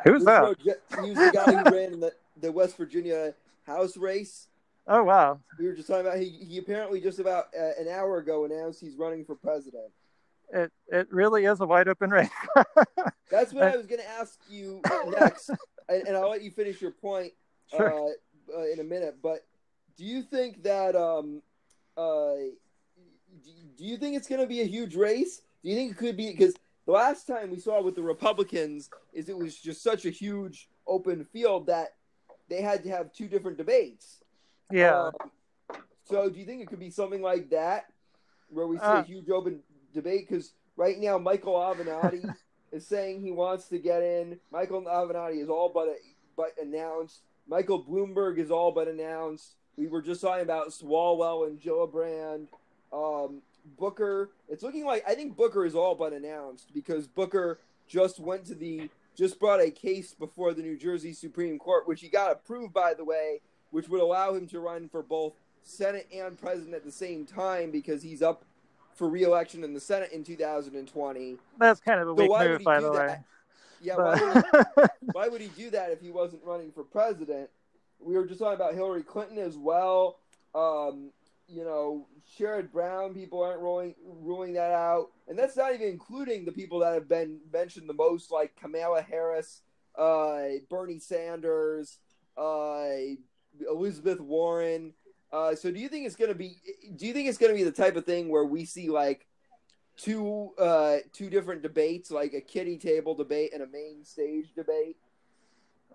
Who's that? he was the guy who ran in the, the West Virginia House race. Oh wow! We were just talking about he. He apparently just about uh, an hour ago announced he's running for president. It it really is a wide open race. That's what I was going to ask you next, and, and, I'll let you finish your point sure. uh, uh, in a minute. But do you think that um, uh, do you think it's going to be a huge race? Do you think it could be because the last time we saw with the Republicans is it was just such a huge open field that they had to have two different debates. Yeah. Um, so do you think it could be something like that where we see uh, a huge open debate? Because right now Michael Avenatti is saying he wants to get in. Michael Avenatti is all but a, but announced. Michael Bloomberg is all but announced. We were just talking about Swalwell and Gillibrand. Um, Booker. It's looking like I think Booker is all but announced because Booker just went to the just brought a case before the New Jersey Supreme Court, which he got approved by the way, which would allow him to run for both Senate and President at the same time because he's up for re-election in the Senate in 2020. That's kind of a weak so move, by the way. Yeah, why would, he, why would, he, do that if he wasn't running for president? We were just talking about Hillary Clinton as well. Um, you know, Sherrod Brown, people aren't ruling ruling that out, and that's not even including the people that have been mentioned the most, like Kamala Harris, uh, Bernie Sanders, uh, Elizabeth Warren. Uh, so, do you think it's going to be? Do you think it's going to be the type of thing where we see like two uh, two different debates, like a kitty table debate and a main stage debate?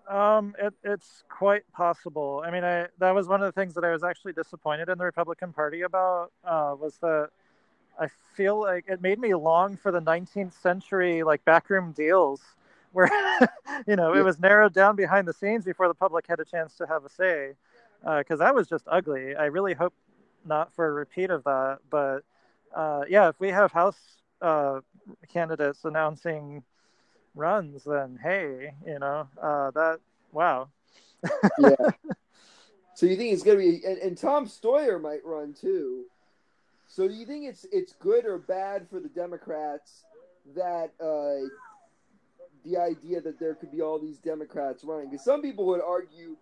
Um, it, it's quite possible. I mean, I that was one of the things that I was actually disappointed in the Republican Party about uh, was that I feel like it made me long for the 19th century like backroom deals where you know it was narrowed down behind the scenes before the public had a chance to have a say because uh, that was just ugly. I really hope not for a repeat of that, but uh, yeah, if we have House uh, candidates announcing runs, then hey, you know, uh, that wow. yeah. So you think it's gonna be, and, and Tom Steyer might run too. So do you think it's it's good or bad for the Democrats that uh, the idea that there could be all these Democrats running? Because some people would argue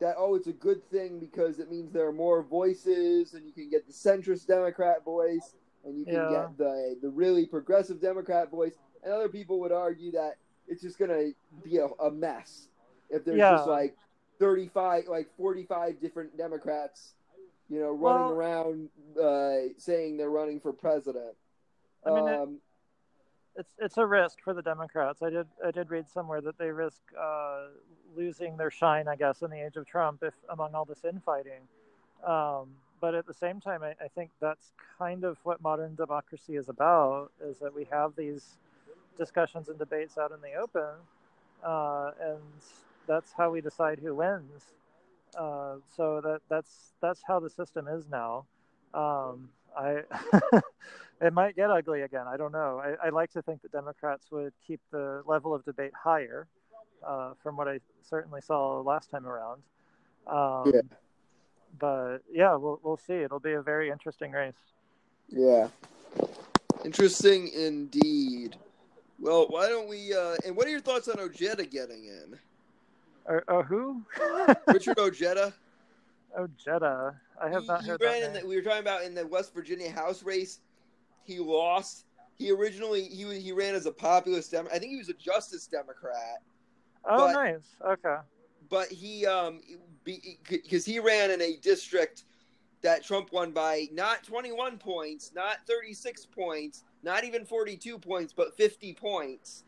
that oh, it's a good thing because it means there are more voices, and you can get the centrist Democrat voice, and you can yeah. get the the really progressive Democrat voice and other people would argue that it's just going to be a, a, mess if there's yeah. just like 35, like 45 different Democrats, you know, running well, around uh, saying they're running for president. I mean, um, it, it's it's a risk for the Democrats. I did I did read somewhere that they risk uh, losing their shine, I guess, in the age of Trump if among all this infighting. Um, but at the same time, I, I, think that's kind of what modern democracy is about: is that we have these discussions and debates out in the open, uh, and that's how we decide who wins. Uh, so that that's that's how the system is now. Um, I it might get ugly again. I don't know. I, I, like to think that Democrats would keep the level of debate higher, uh, from what I certainly saw last time around. Um, yeah. But yeah, we'll we'll see. It'll be a very interesting race. Yeah. Interesting indeed. Well, why don't we? Uh, and what are your thoughts on Ojeda getting in? Uh, uh who? Richard Ojeda. Ojeda. I have he, not heard he ran that. In the, we were talking about in the West Virginia House race. He lost. He originally he he ran as a populist Democrat. I think he was a Justice Democrat. Oh, but, nice. Okay. But he um because he ran in a district that Trump won by not 21 points, not 36 points, not even 42 points, but 50 points.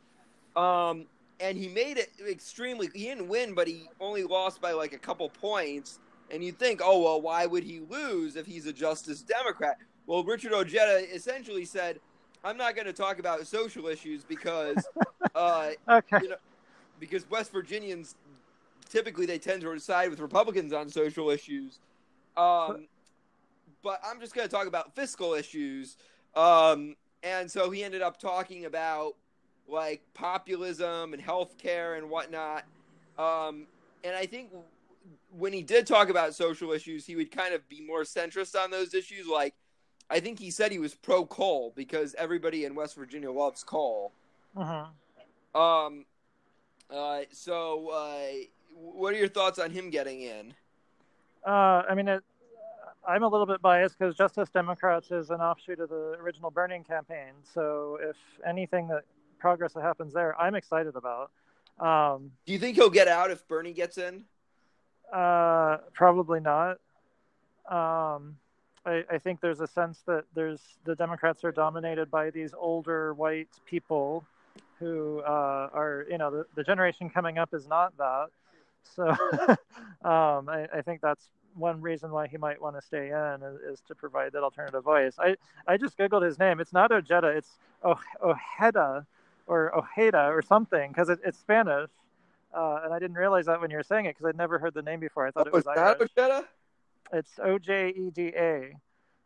Um, and he made it extremely. He didn't win, but he only lost by like a couple points. And you'd think, oh well, why would he lose if he's a Justice Democrat? Well, Richard Ojeda essentially said, "I'm not going to talk about social issues because, uh, okay. you know, because West Virginians typically they tend to side with Republicans on social issues. Um, but I'm just going to talk about fiscal issues." Um, and so he ended up talking about like populism and healthcare and whatnot. Um, and I think when he did talk about social issues, he would kind of be more centrist on those issues. Like, I think he said he was pro coal because everybody in West Virginia loves coal. Uh-huh. Um, uh, so, uh, what are your thoughts on him getting in? Uh, I mean, it, I'm a little bit biased because Justice Democrats is an offshoot of the original Bernie campaign. So if anything that progress that happens there, I'm excited about. Um, Do you think he'll get out if Bernie gets in? Uh, probably not. Um, I, I, think there's a sense that there's the Democrats are dominated by these older white people who uh, are, you know, the, the generation coming up is not that. So um, I, I, think that's one reason why he might want to stay in is, is, to provide that alternative voice. I, I just googled his name. It's not Ojeda. It's oh, Ojeda, or Ojeda or something because it, it's Spanish. Uh, and I didn't realize that when you were saying it because I'd never heard the name before. I thought oh, it was that Irish. Ojeda? It's O J E D A.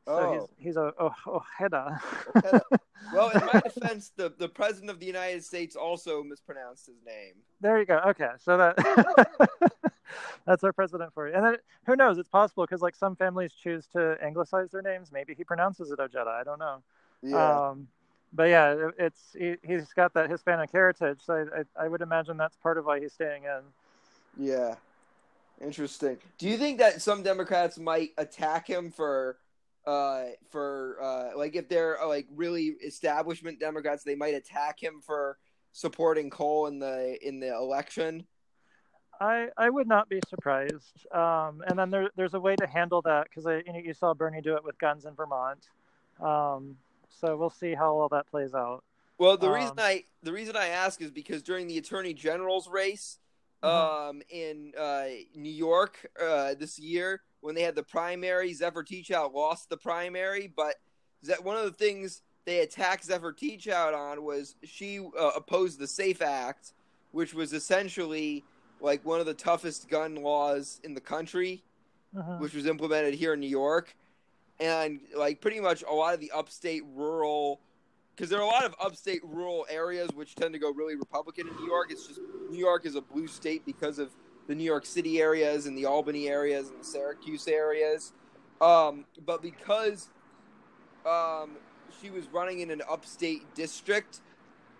So Oh. he's he's a oh, Ojeda. Ojeda. Well, in my defense, the, the president of the United States also mispronounced his name. there you go. Okay, so that that's our president for you. And then who knows? It's possible because like some families choose to anglicize their names. Maybe he pronounces it Ojeda. I don't know. Yeah. Um, but yeah, it's he, he's got that Hispanic heritage, so I, I, I would imagine that's part of why he's staying in. Yeah. Interesting. Do you think that some Democrats might attack him for uh for uh like if they're uh, like really establishment Democrats, they might attack him for supporting coal in the in the election? I, I would not be surprised. Um, and then there, there's a way to handle that because you know you saw Bernie do it with guns in Vermont. Um, so we'll see how all that plays out. Well, the Um, reason I the reason I ask is because during the attorney general's race Mhm. um in uh New York uh this year when they had the primary, Zephyr Teachout lost the primary, but that one of the things they attacked Zephyr Teachout on was she uh, opposed the Safe Act, which was essentially like one of the toughest gun laws in the country Mhm. which was implemented here in New York, and like pretty much a lot of the upstate rural, because there are a lot of upstate rural areas which tend to go really Republican in New York. It's just New York is a blue state because of the New York City areas and the Albany areas and the Syracuse areas, um, but because um, she was running in an upstate district.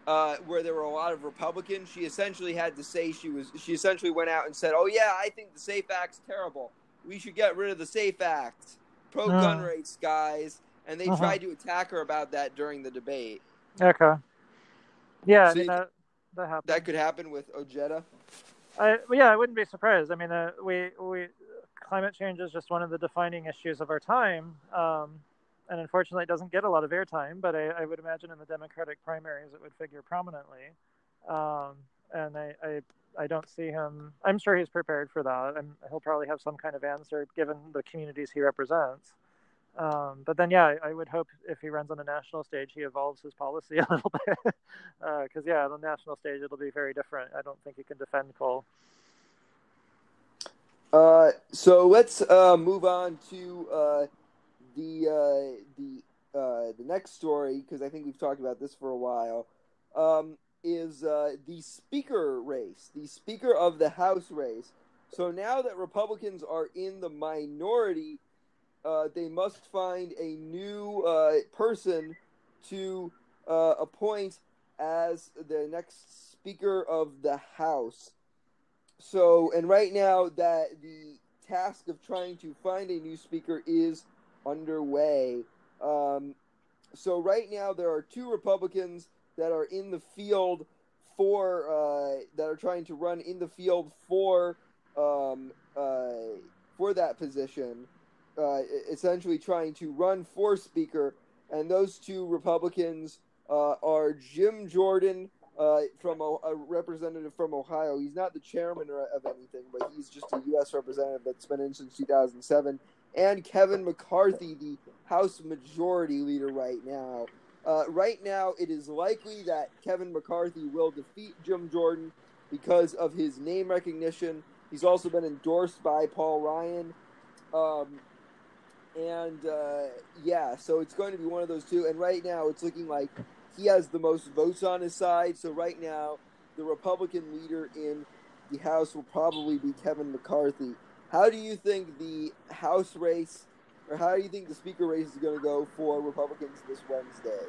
Uh, where there were a lot of Republicans, she essentially had to say she was. She essentially went out and said, "Oh yeah, I think the Safe Act's terrible. We should get rid of the Safe Act. Pro gun Hmm. rights, guys." And they Uh-huh. tried to attack her about that during the debate. Okay. Yeah, I mean that that happens. That could happen with Ojeda. I, yeah, I wouldn't be surprised. I mean, uh, we we climate change is just one of the defining issues of our time, um, and unfortunately, it doesn't get a lot of airtime. But I, I would imagine in the Democratic primaries, it would figure prominently. Um, and I, I I don't see him. I'm sure he's prepared for that, and he'll probably have some kind of answer given the communities he represents. Um, but then, yeah, I, would hope if he runs on a national stage, he evolves his policy a little bit. Because, yeah, on the national stage, it'll be very different. I don't think he can defend coal. Uh, so let's uh, move on to uh, the uh, the uh, the next story because I think we've talked about this for a while. Um, is uh, the speaker race, the speaker of the House race. So now that Republicans are in the minority, uh, they must find a new uh, person to uh, appoint as the next Speaker of the House. So, and right now, that the task of trying to find a new speaker is underway. Um, so, right now, there are two Republicans that are in the field for uh, that are trying to run in the field for um, uh, for that position. Uh, essentially, trying to run for speaker, and those two Republicans uh, are Jim Jordan uh, from a, a representative from Ohio. He's not the chairman of anything, but he's just a U.S. representative that's been in since 2007. And Kevin McCarthy, the House Majority Leader right now. Uh, right now, it is likely that Kevin McCarthy will defeat Jim Jordan because of his name recognition. He's also been endorsed by Paul Ryan. Um, and uh, yeah, so it's going to be one of those two. And right now, it's looking like he has the most votes on his side. So right now, the Republican leader in the House will probably be Kevin McCarthy. How do you think the House race, or how do you think the Speaker race is going to go for Republicans this Wednesday?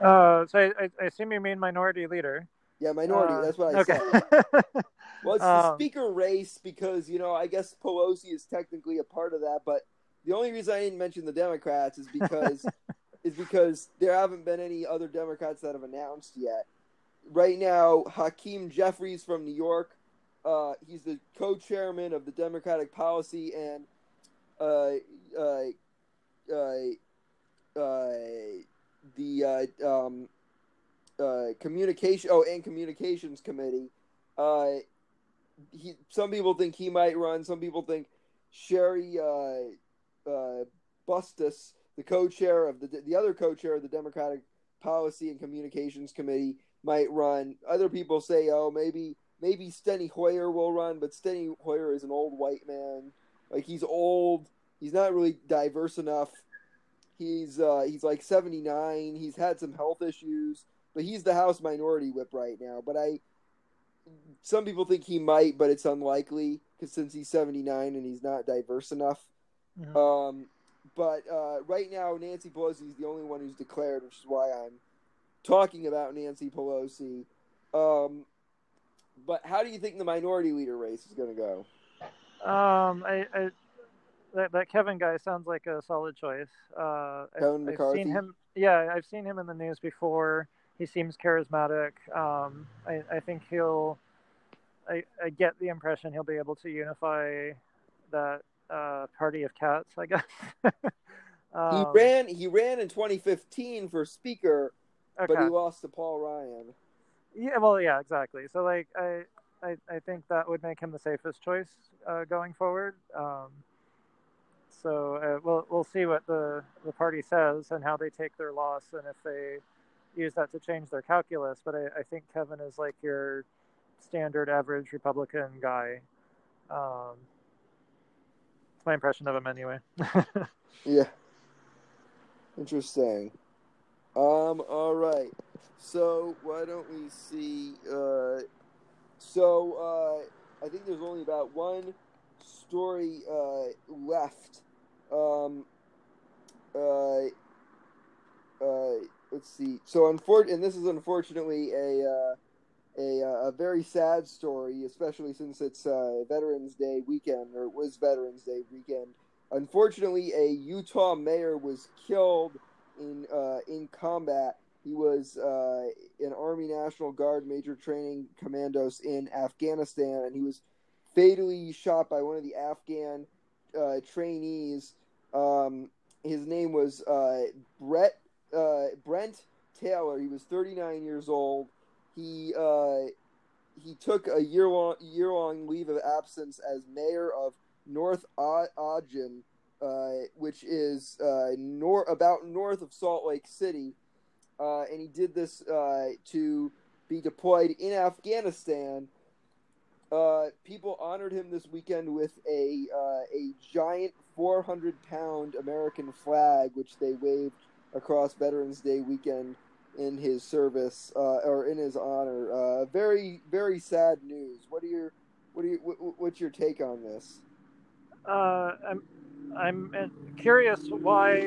Uh, so I, I, I assume you mean minority leader. Yeah, minority. Uh, that's what I okay. said. Well, it's the Um, Speaker race because you know I guess Pelosi is technically a part of that, but the only reason I didn't mention the Democrats is because is because there haven't been any other Democrats that have announced yet. Right now, Hakeem Jeffries from New York, uh, he's the co-chairman of the Democratic Policy and uh, uh, uh, uh, the uh, um, uh, communication. Oh, and communications committee. Uh, he, some people think he might run. Some people think Cheri uh, uh, Bustos, the co-chair of the the other co-chair of the Democratic Policy and Communications Committee might run. Other people say, oh, maybe maybe Steny Hoyer will run, but Steny Hoyer is an old white man. Like he's old. He's not really diverse enough. He's uh, he's like 79. He's had some health issues, but he's the House Minority Whip right now. But I, some people think he might, but it's unlikely because since he's 79 and he's not diverse enough. Mm-hmm. Um, but uh, right now, Nancy Pelosi is the only one who's declared, which is why I'm talking about Nancy Pelosi. Um, but how do you think the minority leader race is going to go? Um, I, I that, that Kevin guy sounds like a solid choice. Uh, Kevin I've, McCarthy. I've seen him. Yeah, I've seen him in the news before. He seems charismatic. Um, I, I think he'll. I, I get the impression he'll be able to unify that uh, party of cats. I guess. um, he ran. He ran in 2015 for speaker, okay. but he lost to Paul Ryan. Yeah, well, yeah, exactly. So like, I, I, I think that would make him the safest choice uh, going forward. Um, so uh, we'll we'll see what the the party says and how they take their loss and if they use that to change their calculus. But I, I think Kevin is like your standard average Republican guy. Um, it's my impression of him anyway. yeah. Interesting. Um. All right. So why don't we see? Uh, so uh, I think there's only about one story uh, left. Um, uh, uh, let's see. So unfor- and this is unfortunately a uh, a uh, a very sad story, especially since it's uh, Veterans Day weekend or it was Veterans Day weekend. Unfortunately, a Utah mayor was killed in uh, in combat he was uh, an Army National Guard Major Training Commandos in Afghanistan, and he was fatally shot by one of the Afghan uh, trainees. Um, his name was uh, Brett uh, Brent Taylor. He was 39 years old. He uh, he took a year long year long leave of absence as mayor of North Ogden, uh, which is nor- about north of Salt Lake City and he did this to be deployed in Afghanistan. Uh, people honored him this weekend with a uh, a giant 400 pound American flag, which they waved across Veterans Day weekend in his service uh, or in his honor. Uh, very very sad news. What are your what are you what, what's your take on this? I'm I'm curious why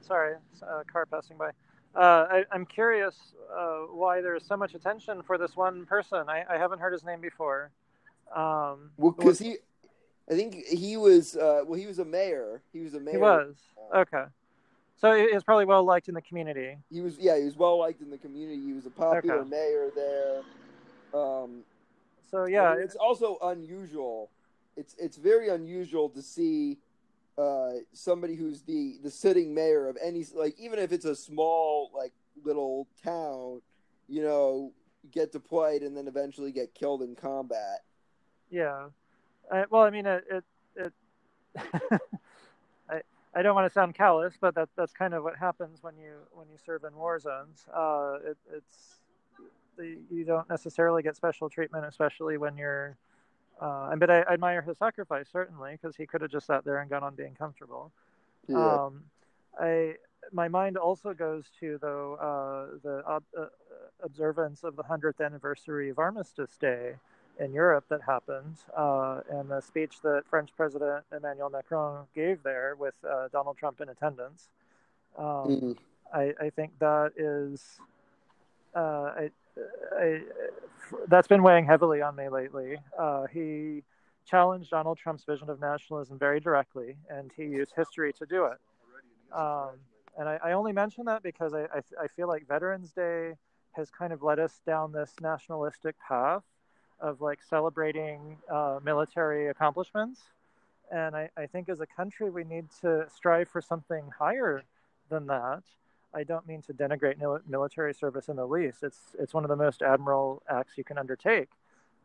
Sorry, a car passing by. Uh, I, am curious uh, why there's so much attention for this one person. I, I haven't heard his name before. Um, well, because he, I think he was. Uh, well, he was a mayor. He was a mayor. He was okay. So he was probably well liked in the community. He was, yeah, he was well liked in the community. He was a popular okay. mayor there. Um, so yeah, it's also unusual. It's it's very unusual to see uh, somebody who's the the sitting mayor of any like even if it's a small like little town, you know, get deployed and then eventually get killed in combat. Yeah, I, well, I mean, it it. it I I don't want to sound callous, but that that's kind of what happens when you when you serve in war zones. Uh, it, it's you don't necessarily get special treatment, especially when you're uh, but I, I, admire his sacrifice certainly because he could have just sat there and gone on being comfortable. Yeah. Um, I my mind also goes to though uh, the uh, observance of the hundredth anniversary of Armistice Day in Europe that happened, uh, and the speech that French President Emmanuel Macron gave there with uh, Donald Trump in attendance. Um, mm-hmm. I, I, think that is. Uh, I, I, that's been weighing heavily on me lately. Uh, he challenged Donald Trump's vision of nationalism very directly, and he used history to do it. Um, and I, I, only mention that because I, I, I, feel like Veterans Day has kind of led us down this nationalistic path of like celebrating uh, military accomplishments. And I, I think as a country, we need to strive for something higher than that. I don't mean to denigrate military service in the least. It's it's one of the most admirable acts you can undertake.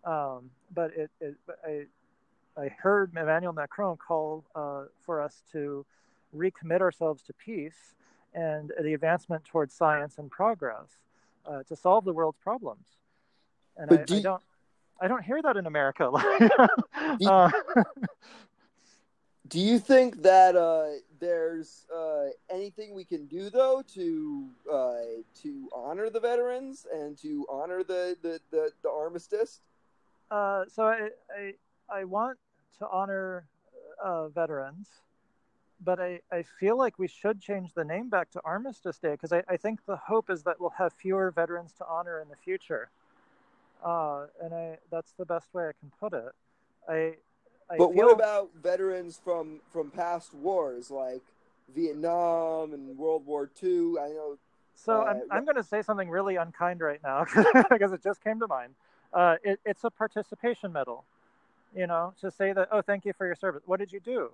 Um, but it, it, I, I heard Emmanuel Macron call uh, for us to recommit ourselves to peace and the advancement towards science and progress uh, to solve the world's problems. And I, do I, don't, I don't hear that in America. do, uh, do, you think that uh, there's uh, anything we can do though to uh, to honor the veterans and to honor the the, the, the armistice? Uh, so I, I I want to honor veterans but I, I feel like we should change the name back to Armistice Day because I, I think the hope is that we'll have fewer veterans to honor in the future. Uh, and I that's the best way I can put it. I, I but feel... what about veterans from from past wars like Vietnam and World War II? I know. So uh, I'm I'm going to say something really unkind right now because it just came to mind. Uh, it, it's a participation medal, you know, to say that oh thank you for your service. What did you do?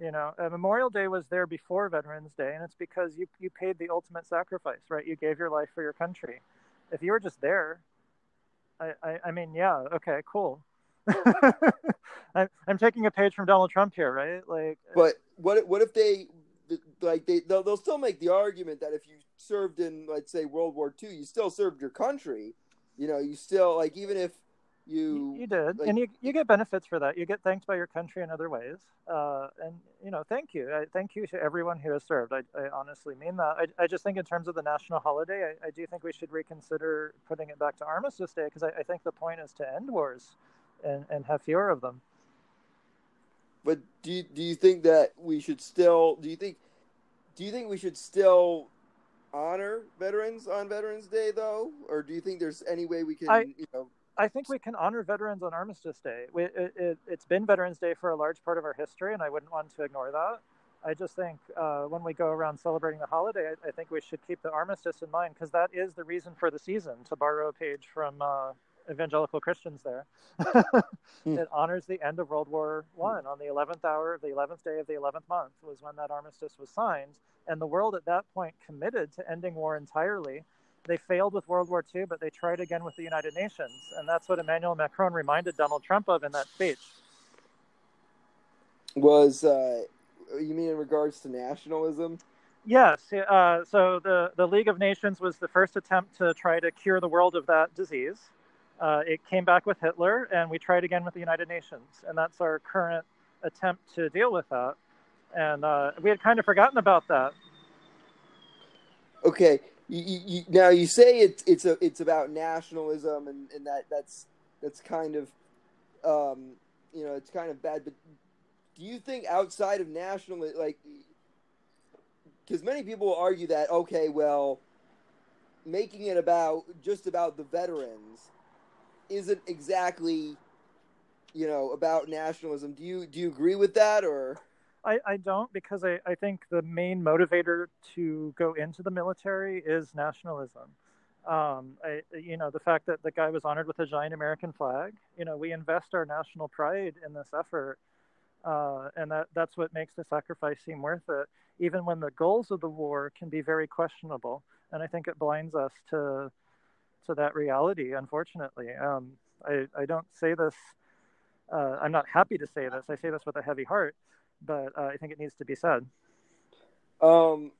You know, uh, Memorial Day was there before Veterans Day, and it's because you you paid the ultimate sacrifice, right? You gave your life for your country. If you were just there, I I, I mean, yeah, okay, cool. I'm I'm taking a page from Donald Trump here, right? Like, but what what if they like they they'll, they'll still make the argument that if you served in let's say World War II, you still served your country. You know, you still like even if you you did. like, and you, you get benefits for that. You get thanked by your country in other ways. Uh, and you know thank you. I, thank you to everyone who has served. I, I honestly mean that. I, I just think in terms of the national holiday I, I do think we should reconsider putting it back to armistice day because I, I think the point is to end wars and, and have fewer of them but do you, do you think that we should still do you think do you think we should still honor veterans on veterans day though or do you think there's any way we can I, you know I think we can honor veterans on Armistice Day. We, it, it, has been Veterans Day for a large part of our history, and I wouldn't want to ignore that. I just think uh, when we go around celebrating the holiday, I, I, think we should keep the armistice in mind because that is the reason for the season, to borrow a page from uh, evangelical Christians there. It honors the end of World War One on the 11th hour of the 11th day of the 11th month was when that armistice was signed. And the world at that point committed to ending war entirely they failed with World War II, but they tried again with the United Nations. And that's what Emmanuel Macron reminded Donald Trump of in that speech. Was, uh, you mean in regards to nationalism? Yes. Uh, so the, the League of Nations was the first attempt to try to cure the world of that disease. Uh, it came back with Hitler, and we tried again with the United Nations. And that's our current attempt to deal with that. And uh, we had kind of forgotten about that. Okay you, you, now you say it's it's a it's about nationalism and, and that that's that's kind of um, you know it's kind of bad but do you think outside of nationalism, like because many people argue that okay well making it about just about the veterans isn't exactly you know about nationalism do you do you agree with that or I, I don't because I, I think the main motivator to go into the military is nationalism. Um, I, you know, the fact that the guy was honored with a giant American flag, you know, we invest our national pride in this effort. Uh, and that, that's what makes the sacrifice seem worth it, even when the goals of the war can be very questionable. And I think it blinds us to, to that reality, unfortunately. Um, I, I don't say this, uh, I'm not happy to say this, I say this with a heavy heart but uh, I think it needs to be said. Um.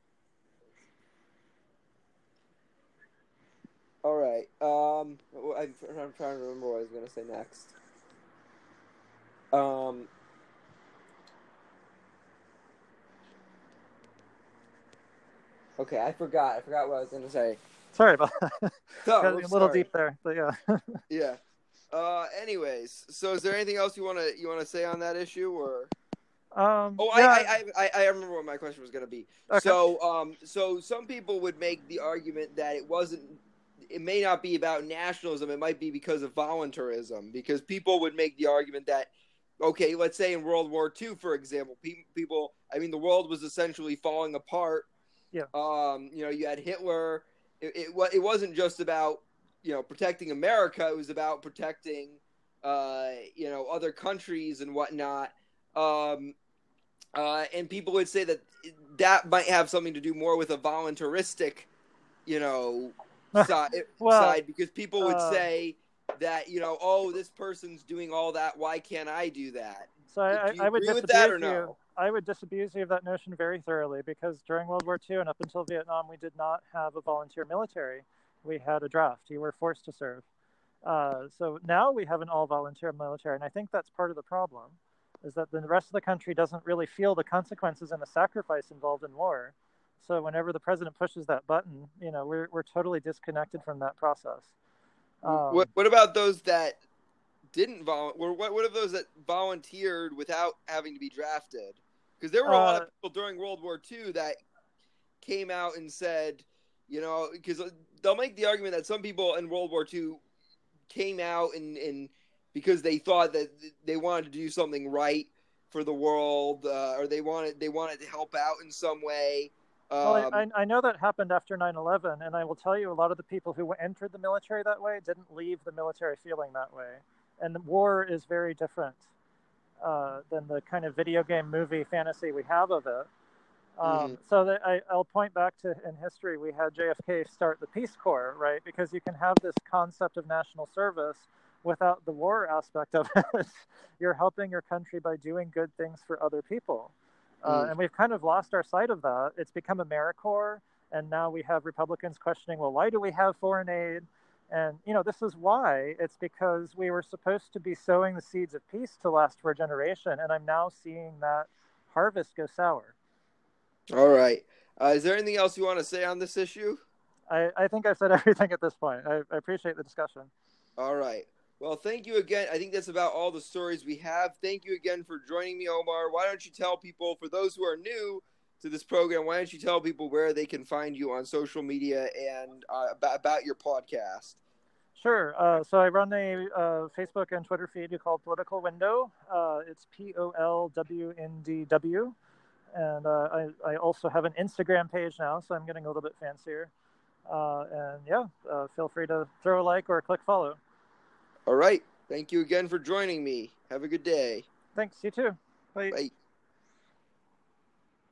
All right. Um, I'm, I'm trying to remember what I was going to say next. Um. Okay, I forgot. I forgot what I was going to say. Sorry about that. Oh, a little sorry. deep there, but yeah. yeah. Uh. Anyways, so is there anything else you want to you want to say on that issue, or? Um, oh, yeah. I, I, I, I remember what my question was going to be. Okay. So, um, so some people would make the argument that it wasn't. It may not be about nationalism. It might be because of voluntarism. Because people would make the argument that, okay, let's say in World War II, for example, people. I mean, the world was essentially falling apart. Yeah. Um, you know, you had Hitler. It, it, it wasn't just about you know protecting America. It was about protecting, uh, you know, other countries and whatnot. Um, uh, and people would say that that might have something to do more with a voluntaristic, you know, side, well, side because people would uh, say that you know, oh, this person's doing all that. Why can't I do that? So I, I would disagree with, with you. No? I would disabuse you of that notion very thoroughly because during World War II and up until Vietnam, we did not have a volunteer military. We had a draft. You were forced to serve. Uh, so now we have an all volunteer military, and I think that's part of the problem is that the rest of the country doesn't really feel the consequences and the sacrifice involved in war. So whenever the president pushes that button, you know, we're we're totally disconnected from that process. Um, what what about those that didn't volunteer? What what of those that volunteered without having to be drafted? Because there were a uh, lot of uh, people during World War II that came out and said, you know, because they'll make the argument that some people in World War II came out and and because they thought that they wanted to do something right for the world, uh, or they wanted they wanted to help out in some way. Um, well, I, I, know that happened after 9/11, and I will tell you, a lot of the people who entered the military that way didn't leave the military feeling that way. And war is very different uh, than the kind of video game movie fantasy we have of it. Um, mm-hmm. So that I, I'll point back to in history, we had JFK start the Peace Corps, right? Because you can have this concept of national service without the war aspect of it. You're helping your country by doing good things for other people. Uh, mm. and we've kind of lost our sight of that. It's become AmeriCorps, and now we have Republicans questioning, well, why do we have foreign aid? And you know, this is why. It's because we were supposed to be sowing the seeds of peace to last for a generation, and I'm now seeing that harvest go sour. All right. Uh, is there anything else you want to say on this issue? I, I think I've said everything at this point. I, I appreciate the discussion. All right. Well, thank you again. I think that's about all the stories we have. Thank you again for joining me, Omar. Why don't you tell people, for those who are new to this program, why don't you tell people where they can find you on social media and uh, about, about your podcast? Sure. Uh, so I run a uh, Facebook and Twitter feed you called Political Window. Uh, it's P O L W N D W. And uh, I, I also have an Instagram page now, so I'm getting a little bit fancier. Uh, and yeah, feel free to throw a like or click follow. All right. Thank you again for joining me. Have a good day. Thanks. You too. Bye. Bye.